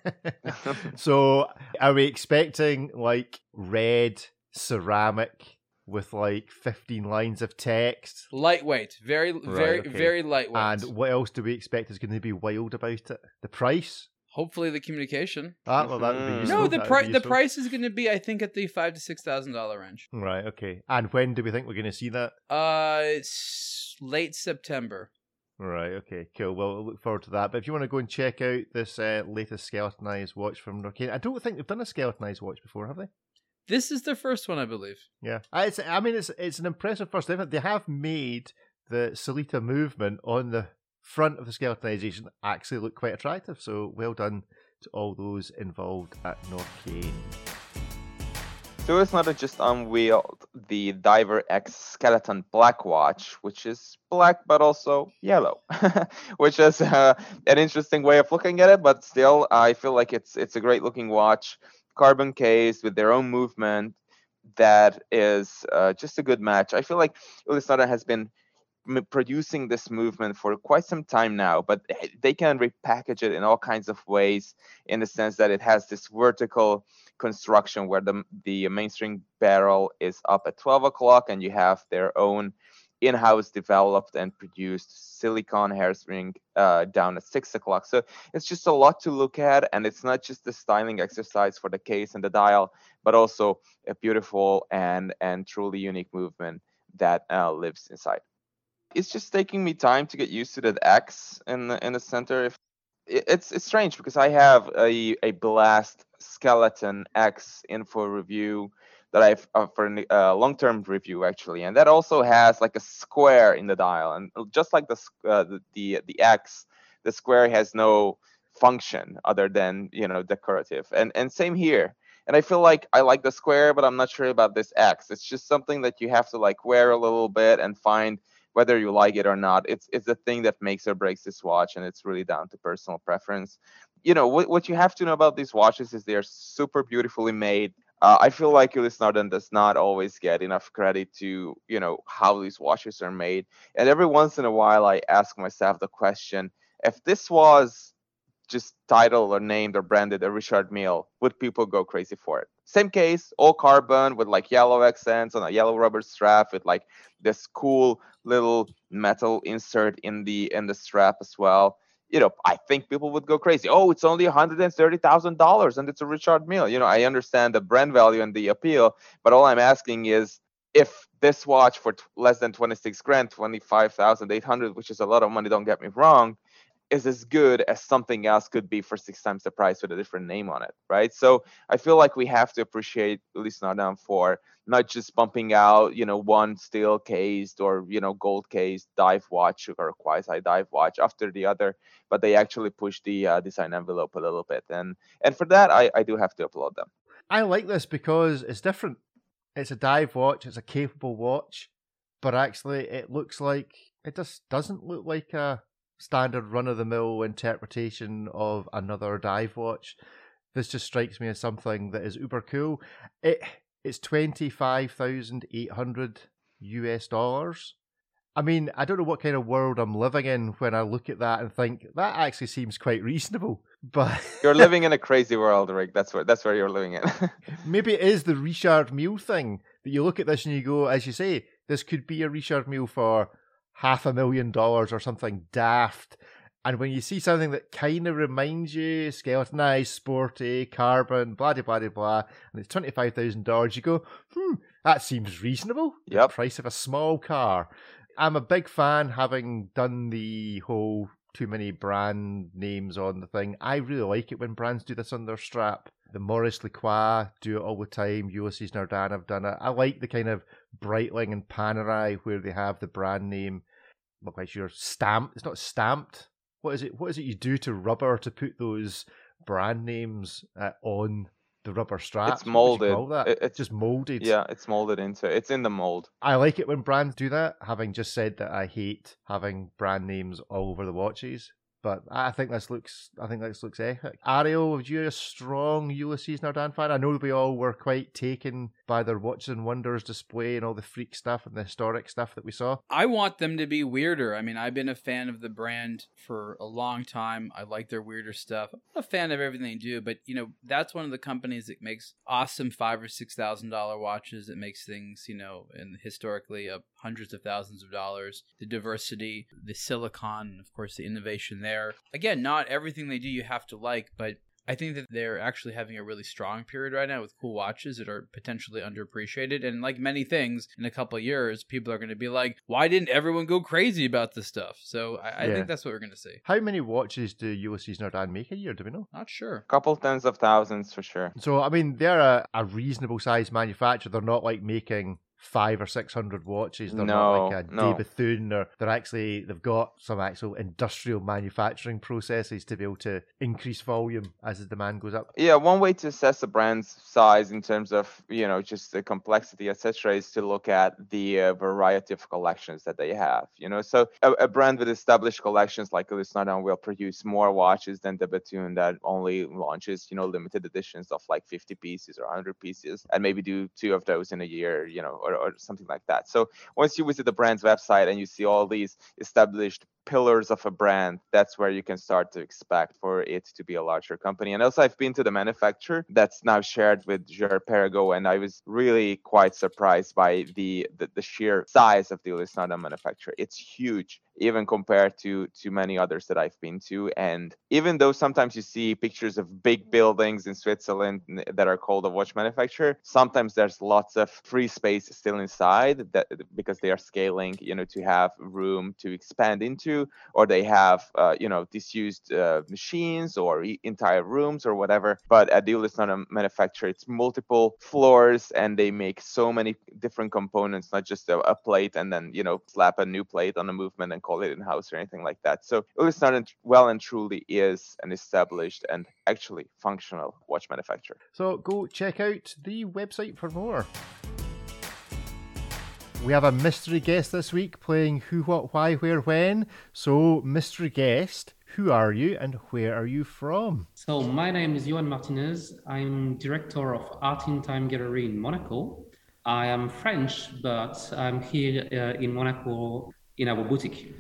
*laughs* so are we expecting like red ceramic with like 15 lines of text Lightweight, very very okay. very lightweight. and what else do we expect is going to be wild about it the price Hopefully the communication. ah, well that would be Mhm. useful. No, the that would price the price is going to be I think at the five to six thousand dollar range. right okay and when do we think we're going to see that Uh, it's late September. right okay cool well we'll look forward to that but if you want to go and check out this uh, latest skeletonized watch from Norqain I don't think they've done a skeletonized watch before have they This is the first one, I believe. Yeah, Uh, it's, I mean it's it's an impressive first. They've, they have made the Sellita movement on the front of the skeletonization actually look quite attractive. So well done to all those involved at Norqain. So it's not just unveiled the Diver X Skeleton Black Watch, which is black but also yellow, *laughs* which is uh, an interesting way of looking at it. But still, I feel like it's it's a great looking watch, carbon case with their own movement. That is uh, just a good match. I feel like Ulysse has been producing this movement for quite some time now, but they can repackage it in all kinds of ways in the sense that it has this vertical construction where the the mainspring barrel is up at 12 o'clock and you have their own in-house developed and produced silicon hairspring uh, down at six o'clock. So it's just a lot to look at, and it's not just the styling exercise for the case and the dial, but also a beautiful and and truly unique movement that uh, lives inside. It's just taking me time to get used to that X in the in the center. If it's it's strange because I have a a blast skeleton X info review that I've uh, for a uh, long-term review actually, and that also has like a square in the dial, and uh, just like the uh, the, the the X, the square has no function other than you know decorative, and and same here. And I feel like I like the square, but I'm not sure about this X. It's just something that you have to like wear a little bit and find whether you like it or not. It's it's the thing that makes or breaks this watch, and it's really down to personal preference. You know what what you have to know about these watches is they are super beautifully made. Uh, I feel like Ulysse Nardin does not always get enough credit to you know how these watches are made, and every once in a while I ask myself the question: if this was just titled or named or branded a Richard Mille, would people go crazy for it? Same case, all carbon with like yellow accents on a yellow rubber strap with like this cool little metal insert in the in the strap as well. You know, I think people would go crazy. Oh, it's only $130,000 and it's a Richard Mille. You know, I understand the brand value and the appeal, but all I'm asking is if this watch for t- less than 26 grand, 25,800, which is a lot of money, don't get me wrong, is as good as something else could be for six times the price with a different name on it, right? So I feel like we have to appreciate Ulysse Nardin for not just bumping out, you know, one steel cased or you know gold cased dive watch or quasi dive watch after the other, but they actually push the uh, design envelope a little bit, and and for that I I do have to applaud them. I like this because it's different. It's a dive watch. It's a capable watch, but actually it looks like it just doesn't look like a standard run of the mill interpretation of another dive watch. This just strikes me as something that is uber cool. It it's twenty five thousand eight hundred US dollars. I mean, I don't know what kind of world I'm living in when I look at that and think that actually seems quite reasonable. *laughs* But you're living in a crazy world, Rick. That's where that's where you're living in. *laughs* maybe it is the Richard Mille thing that you look at this and you go, as you say, this could be a Richard Mille for half a million dollars or something daft. And when you see something that kind of reminds you, skeletonized, sporty, carbon, blah, blah, blah, blah, and it's $25,000, you go, hmm, that seems reasonable. Yep. The price of a small car. I'm a big fan, having done the whole too many brand names on the thing. I really like it when brands do this on their strap. The Maurice Lacroix do it all the time. Ulysses Nardin have done it. I like the kind of Breitling and Panerai where they have the brand name look like you're stamped. It's not stamped. What is it? What is it you do to rubber to put those brand names uh, on the rubber strap? It's molded. It, it's just molded. Yeah, it's molded into. It's in the mold. I like it when brands do that. Having just said that, I hate having brand names all over the watches. But I think this looks, I think this looks epic. Ariel, would you a strong Ulysses Nardin fan? I know we all were quite taken by their Watches and Wonders display and all the freak stuff and the historic stuff that we saw. I want them to be weirder. I mean, I've been a fan of the brand for a long time. I like their weirder stuff. I'm a fan of everything they do, but you know, that's one of the companies that makes awesome five or six thousand dollar watches. It makes things, you know, and historically hundreds of thousands of dollars. The diversity, the silicon, of course, the innovation there there. Again, not everything they do you have to like, but I think that they're actually having a really strong period right now with cool watches that are potentially underappreciated. And like many things, in a couple of years, people are going to be like, why didn't everyone go crazy about this stuff? So I, I yeah. think that's what we're going to see. How many watches do Ulysses Nardin make a year? Do we know? Not sure. A couple tens of thousands for sure. So, I mean, they're a, a reasonable sized manufacturer. They're not like making five or six hundred watches. They're not No, like a no. De Bethune. Or they're actually they've got some actual industrial manufacturing processes to be able to increase volume as the demand goes up. Yeah, one way to assess a brand's size in terms of you know just the complexity, etc., is to look at the uh, variety of collections that they have. You know, so a, a brand with established collections like Louis Vuitton will produce more watches than the Bethune that only launches you know limited editions of like 50 pieces or 100 pieces, and maybe do two of those in a year, you know, or, or something like that. So once you visit the brand's website and you see all these established pillars of a brand, that's where you can start to expect for it to be a larger company. And also, I've been to the manufacturer that's now shared with Girard Perregaux, and I was really quite surprised by the the, the sheer size of the Ulysse Nardin manufacturer. It's huge, even compared to to many others that I've been to. And even though sometimes you see pictures of big buildings in Switzerland that are called a watch manufacturer, sometimes there's lots of free space still inside that because they are scaling, you know, to have room to expand into, or they have, uh, you know, disused uh, machines or e- entire rooms or whatever. But at Deal is not a manufacturer; it's multiple floors, and they make so many different components, not just a, a plate and then you know slap a new plate on a movement and call it in house or anything like that. So Ulysse Nardin well and truly is an established and actually functional watch manufacturer. So go check out the website for more. We have a mystery guest this week playing Who, What, Why, Where, When. So, mystery guest, who are you and where are you from? So my name is Johan Martinez. I'm director of Art in Time Gallery in Monaco. I am French, but I'm here uh, in Monaco in our boutique.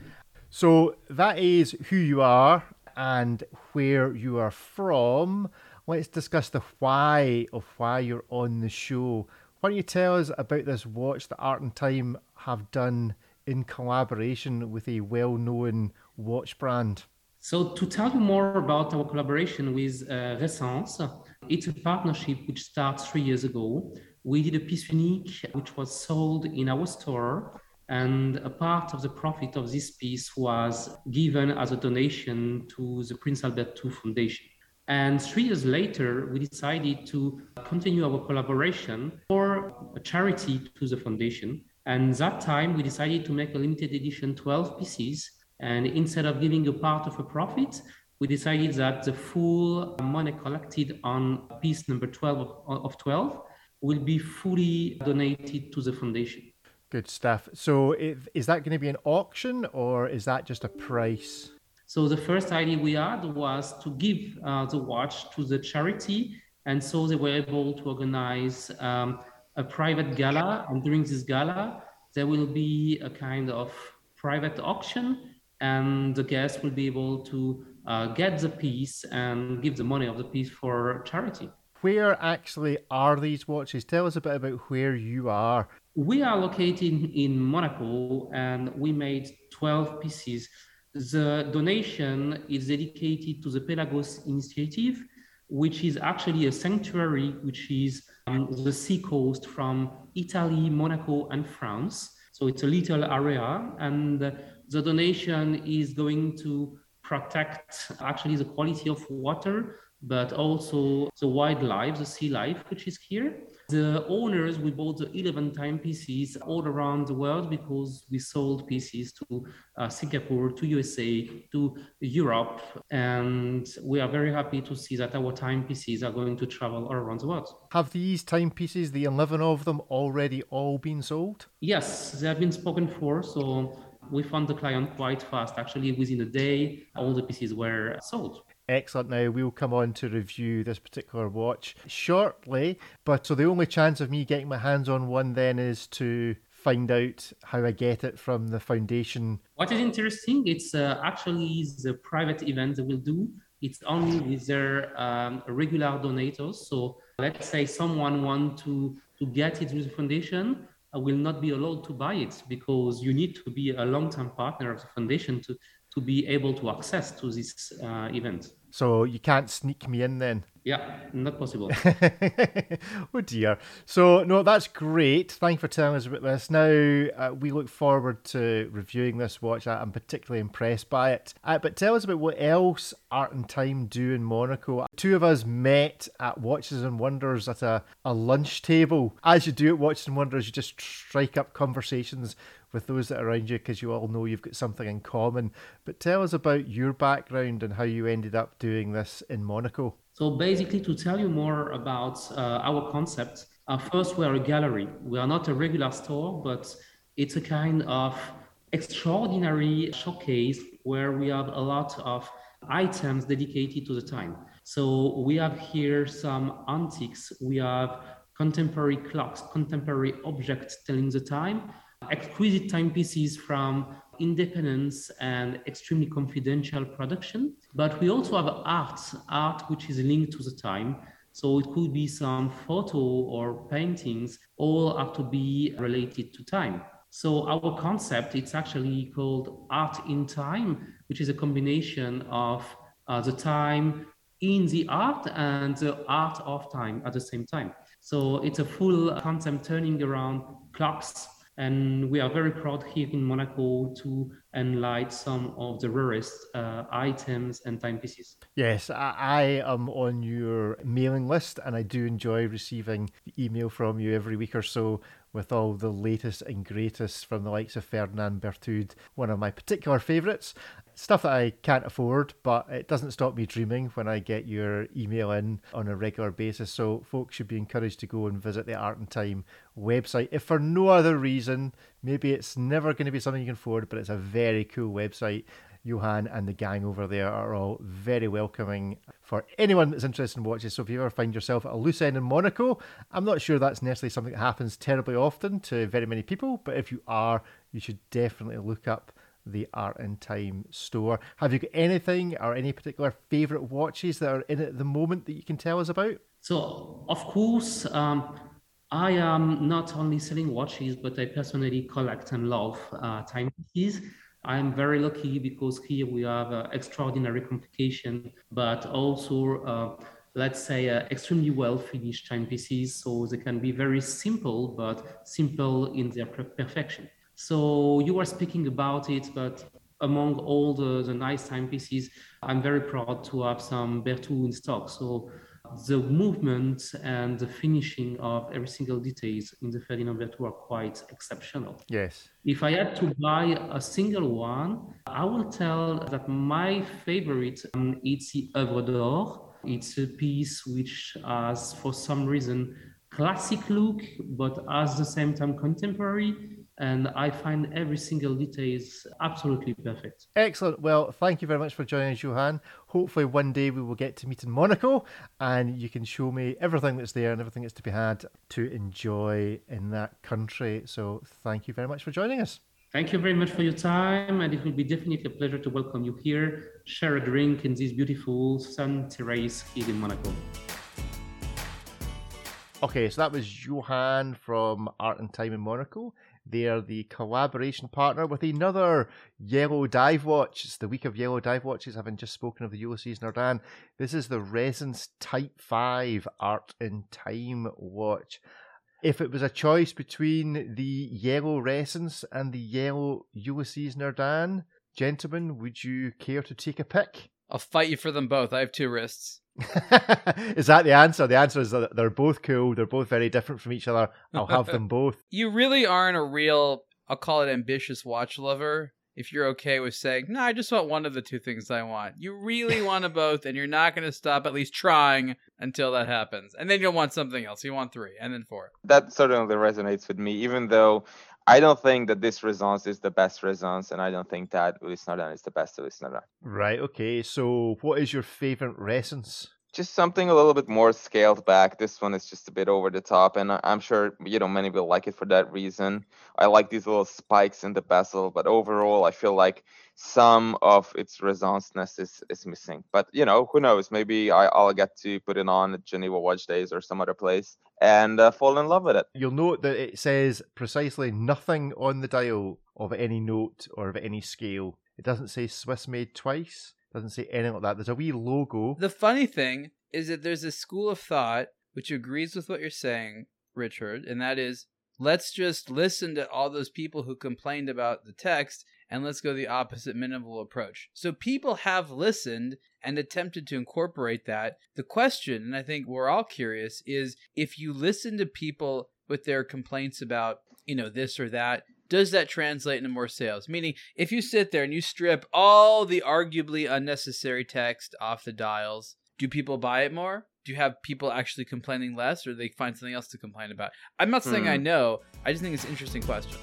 So, that is who you are and where you are from. Let's discuss the why of why you're on the show. Why don't you tell us about this watch that Art and Time have done in collaboration with a well known watch brand? So to tell you more about our collaboration with uh, Ressence, it's a partnership which starts three years ago. We did a piece unique which was sold in our store, and a part of the profit of this piece was given as a donation to the Prince Albert II Foundation. And three years later, we decided to continue our collaboration for a charity to the foundation. And that time, we decided to make a limited edition 12 pieces. And instead of giving a part of a profit, we decided that the full money collected on piece number 12 of, of 12 will be fully donated to the foundation. Good stuff. So, if, is that going to be an auction or is that just a price? So the first idea we had was to give uh, the watch to the charity, and so they were able to organize um, a private gala. And during this gala, there will be a kind of private auction, and the guests will be able to uh, get the piece and give the money of the piece for charity. Where actually are these watches? Tell us a bit about where you are. We are located in Monaco, and we made 12 pieces. The donation is dedicated to the Pelagos Initiative, which is actually a sanctuary which is um, the sea coast from Italy, Monaco, and France. So it's a little area, and the donation is going to protect actually the quality of water, but also the wildlife, the sea life, which is here. The owners, we bought the 11 timepieces all around the world because we sold pieces to uh, Singapore, to USA, to Europe. And we are very happy to see that our timepieces are going to travel all around the world. Have these timepieces, the 11 of them, already all been sold? Yes, they have been spoken for. So we found the client quite fast. Actually, within a day, all the pieces were sold. Excellent. Now we'll come on to review this particular watch shortly. But so the only chance of me getting my hands on one then is to find out how I get it from the foundation. What is interesting, it's uh, actually the private event will do. It's only with their um, regular donators. So let's say someone want to to get it with the foundation, will not be allowed to buy it because you need to be a long-term partner of the foundation to to be able to access to this uh, event. So you can't sneak me in then. Yeah, not possible. *laughs* oh dear. So no, that's great. Thank you for telling us about this. Now uh, we look forward to reviewing this watch. I'm particularly impressed by it. Uh, but tell us about what else Art and Time do in Monaco. Two of us met at Watches and Wonders at a, a lunch table. As you do at Watches and Wonders, you just strike up conversations with those that are around you because you all know you've got something in common. But tell us about your background and how you ended up doing this in Monaco. So basically, to tell you more about uh, our concept, uh, first we're a gallery. We are not a regular store, but it's a kind of extraordinary showcase where we have a lot of items dedicated to the time. So we have here some antiques, we have contemporary clocks, contemporary objects telling the time, exquisite timepieces from independence and extremely confidential production. But we also have art, art which is linked to the time. So it could be some photo or paintings, all have to be related to time. So our concept, it's actually called Art in Time, which is a combination of uh, the time in the art and the art of time at the same time. So it's a full concept turning around clocks, and we are very proud here in Monaco to enlight some of the rarest uh, items and timepieces. Yes, I, I am on your mailing list and I do enjoy receiving the email from you every week or so with all the latest and greatest from the likes of Ferdinand Berthoud, one of my particular favourites. Stuff that I can't afford, but it doesn't stop me dreaming when I get your email in on a regular basis. So, folks should be encouraged to go and visit the Art and Time website. If for no other reason, maybe it's never going to be something you can afford, but it's a very cool website. Johan and the gang over there are all very welcoming for anyone that's interested in watches. So if you ever find yourself at a loose end in Monaco, I'm not sure that's necessarily something that happens terribly often to very many people, but if you are, you should definitely look up the Art and Time store. Have you got anything or any particular favourite watches that are in at the moment that you can tell us about? So, of course, um, I am not only selling watches, but I personally collect and love uh, timepieces. I'm very lucky because here we have uh, extraordinary complication, but also, uh, let's say, uh, extremely well finished timepieces. So they can be very simple, but simple in their perfection. So you were speaking about it, but among all the, the nice timepieces, I'm very proud to have some Berthoud in stock. So the movement and the finishing of every single details in the Ferdinand Berthoud are quite exceptional. Yes. If I had to buy a single one, I will tell that my favorite um, it's the Œuvre d'Or. It's a piece which has, for some reason, classic look, but at the same time contemporary and I find every single detail is absolutely perfect. Excellent. Well, thank you very much for joining us, Johan. Hopefully, one day we will get to meet in Monaco and you can show me everything that's there and everything that's to be had to enjoy in that country. So, thank you very much for joining us. Thank you very much for your time, and it will be definitely a pleasure to welcome you here, share a drink in this beautiful sun terrace here in Monaco. Okay, so that was Johan from Art and Time in Monaco. They are the collaboration partner with another yellow dive watch. It's the week of yellow dive watches, having just spoken of the Ulysses Nardin. This is the Resonance Type 5 Art in Time watch. If it was a choice between the yellow Resonance and the yellow Ulysses Nardin, gentlemen, would you care to take a pick? I'll fight you for them both. I have two wrists. *laughs* is that the answer? The answer is that they're both cool. They're both very different from each other. I'll have them *laughs* both. You really aren't a real, I'll call it ambitious watch lover. If you're okay with saying, no, I just want one of the two things I want. You really want them both, and you're not going to stop at least trying until that happens. And then you'll want something else. You want three, and then four. That certainly resonates with me, even though I don't think that this Resonance is the best Resonance, and I don't think that Ulysse Nardin is the best Ulysse Right, okay. So, what is your favorite Resonance? Just something a little bit more scaled back. This one is just a bit over the top, and I'm sure you know many will like it for that reason. I like these little spikes in the bezel, but overall, I feel like some of its resonanceness is, is missing. But you know, who knows? Maybe I, will get to put it on at Geneva Watch Days or some other place and uh, fall in love with it. You'll note that it says precisely nothing on the dial of any note or of any scale. It doesn't say Swiss made twice. Doesn't say anything like that. There's a wee logo. The funny thing is that there's a school of thought which agrees with what you're saying, Richard, and that is let's just listen to all those people who complained about the text and let's go the opposite minimal approach. So people have listened and attempted to incorporate that. The question, and I think we're all curious, is if you listen to people with their complaints about, you know, this or that, does that translate into more sales? Meaning, if you sit there and you strip all the arguably unnecessary text off the dials, do people buy it more? Do you have people actually complaining less, or they find something else to complain about? I'm not saying I hmm. know. I just think it's an interesting question.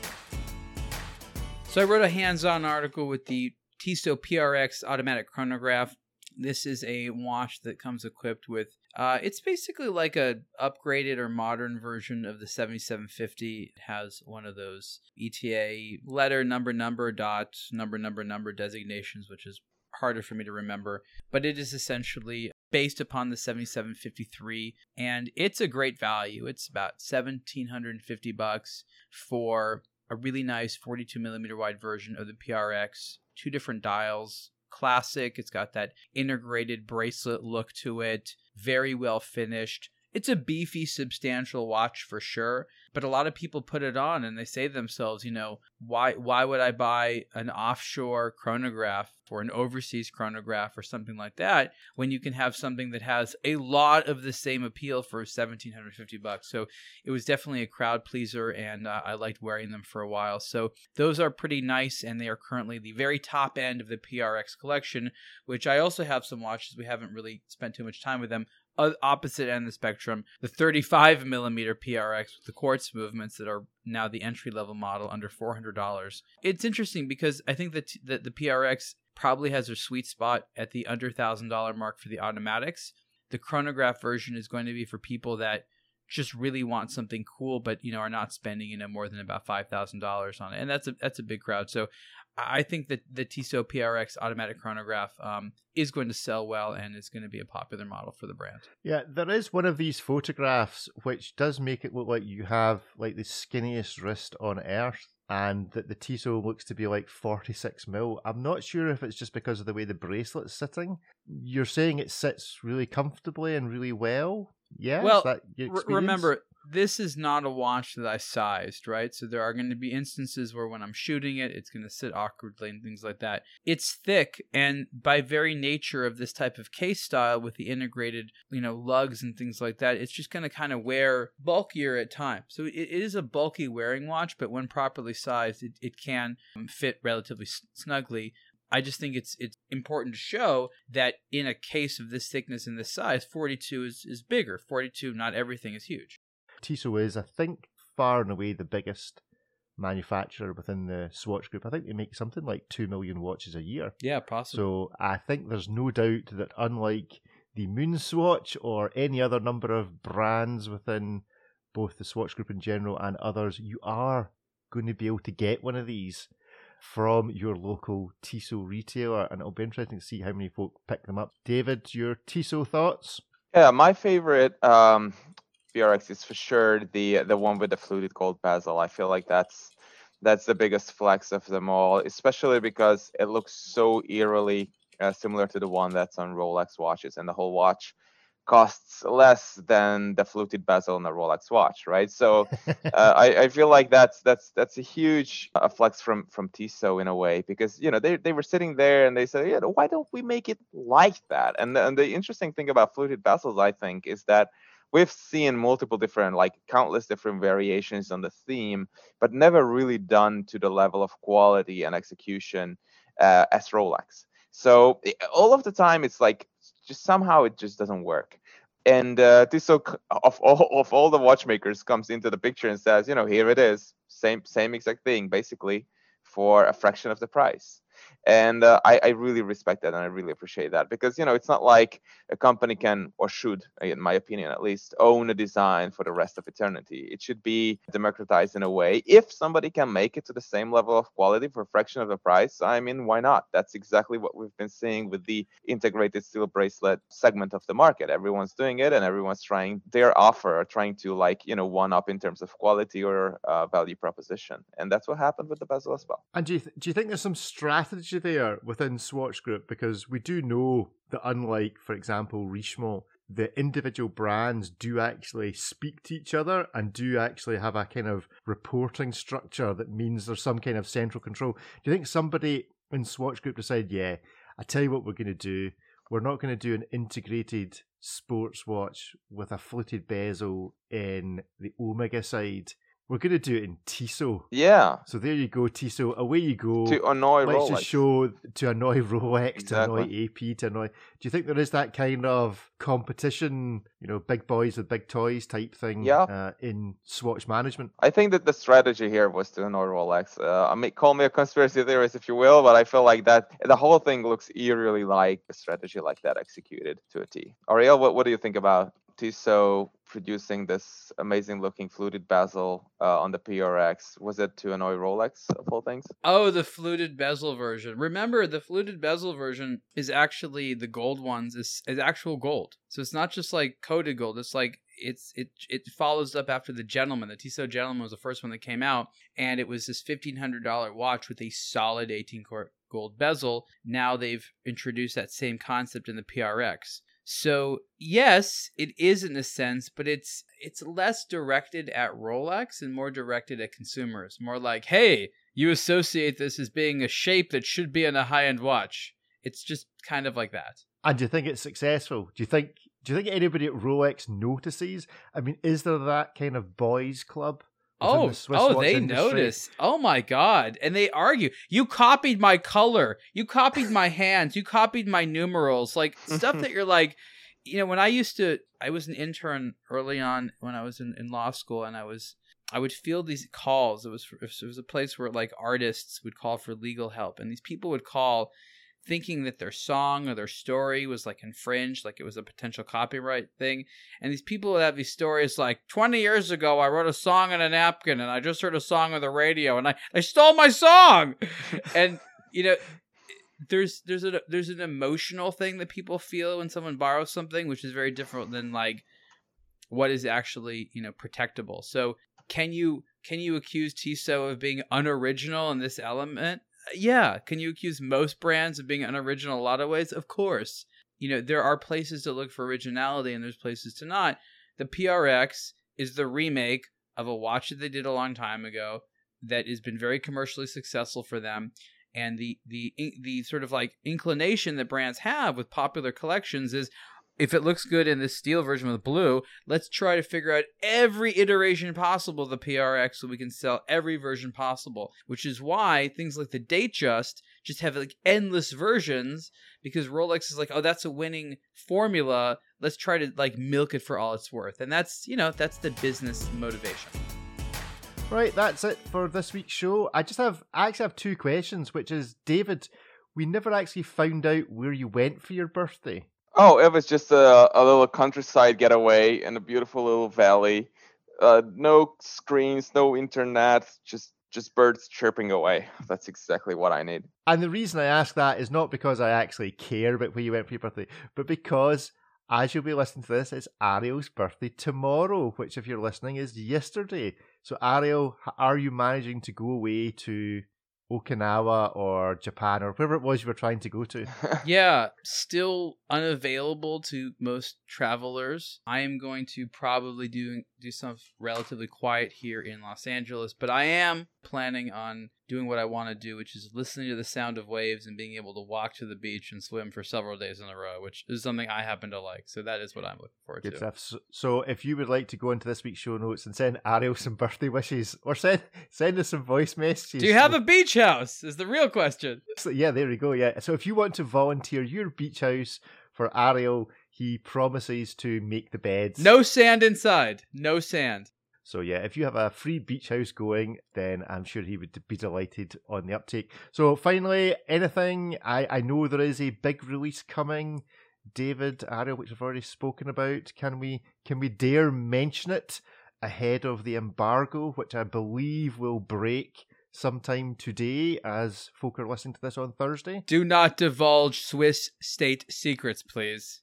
So I wrote a hands-on article with the Tissot PRX automatic chronograph. This is a watch that comes equipped with. Uh, it's basically like a upgraded or modern version of the 7750. It has one of those ETA letter number number dot number number number designations, which is harder for me to remember. But it is essentially based upon the 7753, and it's a great value. It's about 1750 bucks for a really nice 42 millimeter wide version of the PRX, two different dials. Classic. It's got that integrated bracelet look to it. Very well finished. It's a beefy, substantial watch for sure, but a lot of people put it on and they say to themselves, you know, why why would I buy an offshore chronograph or an overseas chronograph or something like that when you can have something that has a lot of the same appeal for 1750 bucks. So it was definitely a crowd pleaser and uh, I liked wearing them for a while. So those are pretty nice and they are currently the very top end of the PRX collection, which I also have some watches we haven't really spent too much time with them opposite end of the spectrum, the 35 millimeter PRX with the quartz movements that are now the entry level model under $400. It's interesting because I think that, that the PRX probably has a sweet spot at the under $1,000 mark for the automatics. The chronograph version is going to be for people that just really want something cool, but you know are not spending you know more than about five thousand dollars on it, and that's a that's a big crowd. So I think that the Tissot PRX automatic chronograph um, is going to sell well and is going to be a popular model for the brand. Yeah, there is one of these photographs which does make it look like you have like the skinniest wrist on earth and that the Tissot looks to be like 46 mil. I'm not sure if it's just because of the way the bracelet's sitting. You're saying it sits really comfortably and really well. Yeah. Well, remember this is not a watch that I sized, right? So there are going to be instances where when I'm shooting it, it's going to sit awkwardly and things like that. It's thick, and by very nature of this type of case style with the integrated, you know, lugs and things like that, it's just going to kind of wear bulkier at times. So it is a bulky wearing watch, but when properly sized, it, it can um, fit relatively snugly. I just think it's it's important to show that in a case of this thickness and this size, 42 is, is bigger. 42, not everything is huge. Tissot is, I think, far and away the biggest manufacturer within the Swatch Group. I think they make something like 2 million watches a year. Yeah, possibly. So I think there's no doubt that unlike the Moon Swatch or any other number of brands within both the Swatch Group in general and others, you are going to be able to get one of these from your local Tissot retailer, and it'll be interesting to see how many folk pick them up. David, your Tissot thoughts? Yeah, my favorite um, PRX is for sure the the one with the fluted gold bezel. I feel like that's that's the biggest flex of them all, especially because it looks so eerily uh, similar to the one that's on Rolex watches, and the whole watch costs less than the fluted bezel on a Rolex watch, right? So *laughs* uh, I, I feel like that's that's that's a huge uh, flex from from Tissot in a way because you know they they were sitting there and they said, yeah, why don't we make it like that? And and the interesting thing about fluted bezels, I think, is that we've seen multiple different like countless different variations on the theme but never really done to the level of quality and execution uh, as rolex. So all of the time it's like just somehow it just doesn't work. And uh, Tissot of all of all the watchmakers comes into the picture and says you know here it is same same exact thing basically for a fraction of the price and uh, I, I, really respect that and i really appreciate that because you know it's not like a company can or should in my opinion at least own a design for the rest of eternity. It should be democratized in a way. If somebody can make it to the same level of quality for a fraction of the price i mean why not? That's exactly what we've been seeing with the integrated steel bracelet segment of the market. Everyone's doing it and everyone's trying their offer trying to like you know one up in terms of quality or uh, value proposition. And that's what happened with the bezel as well. And do you, th- do you think there's some strategy there within Swatch Group because we do know that unlike, for example, Richemont, the individual brands do actually speak to each other and do actually have a kind of reporting structure that means there's some kind of central control. Do you think somebody in Swatch Group decided, yeah, I tell you what we're going to do. We're not going to do an integrated sports watch with a fluted bezel in the Omega side. We're going to do it in Tissot. Yeah. So there you go, Tissot. Away you go. To annoy Let's Rolex. just show to annoy *laughs* Rolex, Exactly. to annoy AP, to annoy. Do you think there is that kind of competition, you know, big boys with big toys type thing Yeah. uh, in Swatch management? I think that the strategy here was to annoy Rolex. Uh, I mean, call me a conspiracy theorist if you will, but I feel like that the whole thing looks eerily like a strategy like that executed to a T. Ariel, what, what do you think about Tissot producing this amazing looking fluted bezel uh, on the PRX? Was it to annoy Rolex of all things? Oh, the fluted bezel version. Remember, the fluted bezel version is actually the gold ones is, is actual gold. So it's not just like coated gold. It's like it's it it follows up after the gentleman. The Tissot gentleman was the first one that came out, and it was this fifteen hundred dollar watch with a solid eighteen karat gold bezel. Now they've introduced that same concept in the PRX. So yes, it is in a sense, but it's it's less directed at Rolex and more directed at consumers. More like, hey, you associate this as being a shape that should be in a high end watch. It's just kind of like that. And do you think it's successful? Do you think do you think anybody at Rolex notices? I mean, is there that kind of boys club? Oh, the Swiss oh, they industry? notice. Oh my god. And they argue. You copied my color. You copied my hands. You copied my numerals. Like *laughs* stuff that you're like, you know, when I used to I was an intern early on when I was in, in law school and I was I would feel these calls. It was it was a place where like artists would call for legal help and these people would call thinking that their song or their story was like infringed, like it was a potential copyright thing. And these people have these stories like 20 years ago, I wrote a song on a napkin and I just heard a song on the radio and I, I stole my song. *laughs* and, you know, there's there's a there's an emotional thing that people feel when someone borrows something, which is very different than like what is actually you know protectable. So can you can you accuse Tissot of being unoriginal in this element? Yeah. Can you accuse most brands of being unoriginal in a lot of ways? Of course. You know there are places to look for originality and there's places to not. The PRX is the remake of a watch that they did a long time ago that has been very commercially successful for them and the the the sort of like inclination that brands have with popular collections is if it looks good in this steel version with blue, let's try to figure out every iteration possible of the PRX so we can sell every version possible. Which is why things like the Datejust just have like endless versions because Rolex is like, oh, that's a winning formula. Let's try to like milk it for all it's worth. And that's, you know, that's the business motivation. Right, that's it for this week's show. I just have I actually have two questions, which is David, we never actually found out where you went for your birthday. Oh, it was just a, a little countryside getaway in a beautiful little valley. Uh, no screens, no internet, just just birds chirping away. *laughs* That's exactly what I need. And the reason I ask that is not because I actually care about where you went for your birthday, but because as you'll be listening to this, it's Ariel's birthday tomorrow, which, if you're listening, is yesterday. So, Ariel, are you managing to go away to Okinawa or Japan or wherever it was you were trying to go to? *laughs* yeah, still unavailable to most travelers. I am going to probably do do some relatively quiet here in Los Angeles, but I am planning on doing what I want to do, which is listening to the sound of waves and being able to walk to the beach and swim for several days in a row, which is something I happen to like. So that is what I'm looking forward Good to. stuff. So, so, if you would like to go into this week's show notes and send Ariel *laughs* some birthday wishes or send send us some voice messages. Do you have a beach house? Is the real question. So, yeah, there we go. Yeah. So if you want to volunteer your beach house for Ariel, he promises to make the beds. No sand inside. No sand. So yeah, if you have a free beach house going, then I'm sure he would be delighted on the uptake. So finally, anything? I I know there is a big release coming, David Ariel, which I've already spoken about. Can we can we dare mention it ahead of the embargo, which I believe will break sometime today, as folk are listening to this on Thursday? Do not divulge Swiss state secrets, please.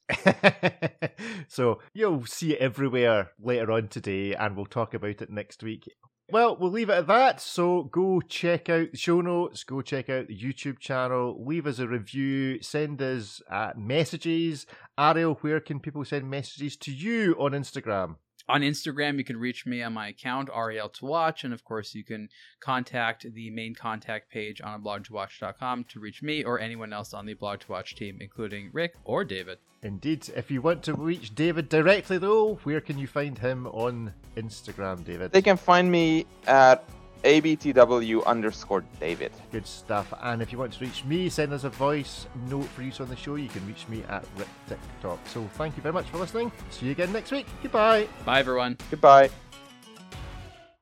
*laughs* so you'll see it everywhere later on today, and we'll talk about it next week. Well, we'll leave it at that. So go check out the show notes, go check out the YouTube channel, leave us a review, send us uh, messages. Ariel, where can people send messages to you on Instagram? On Instagram, you can reach me on my account, Ariel to watch, and of course, you can contact the main contact page on blog2watch.com to reach me or anyone else on the blog to watch team, including Rick or David. Indeed. If you want to reach David directly, though, where can you find him on Instagram, David? They can find me at abtw underscore David. Good stuff. And if you want to reach me, send us a voice note for use on the show. You can reach me at Rick TikTok. So thank you very much for listening. See you again next week. Goodbye. Bye, everyone. Goodbye.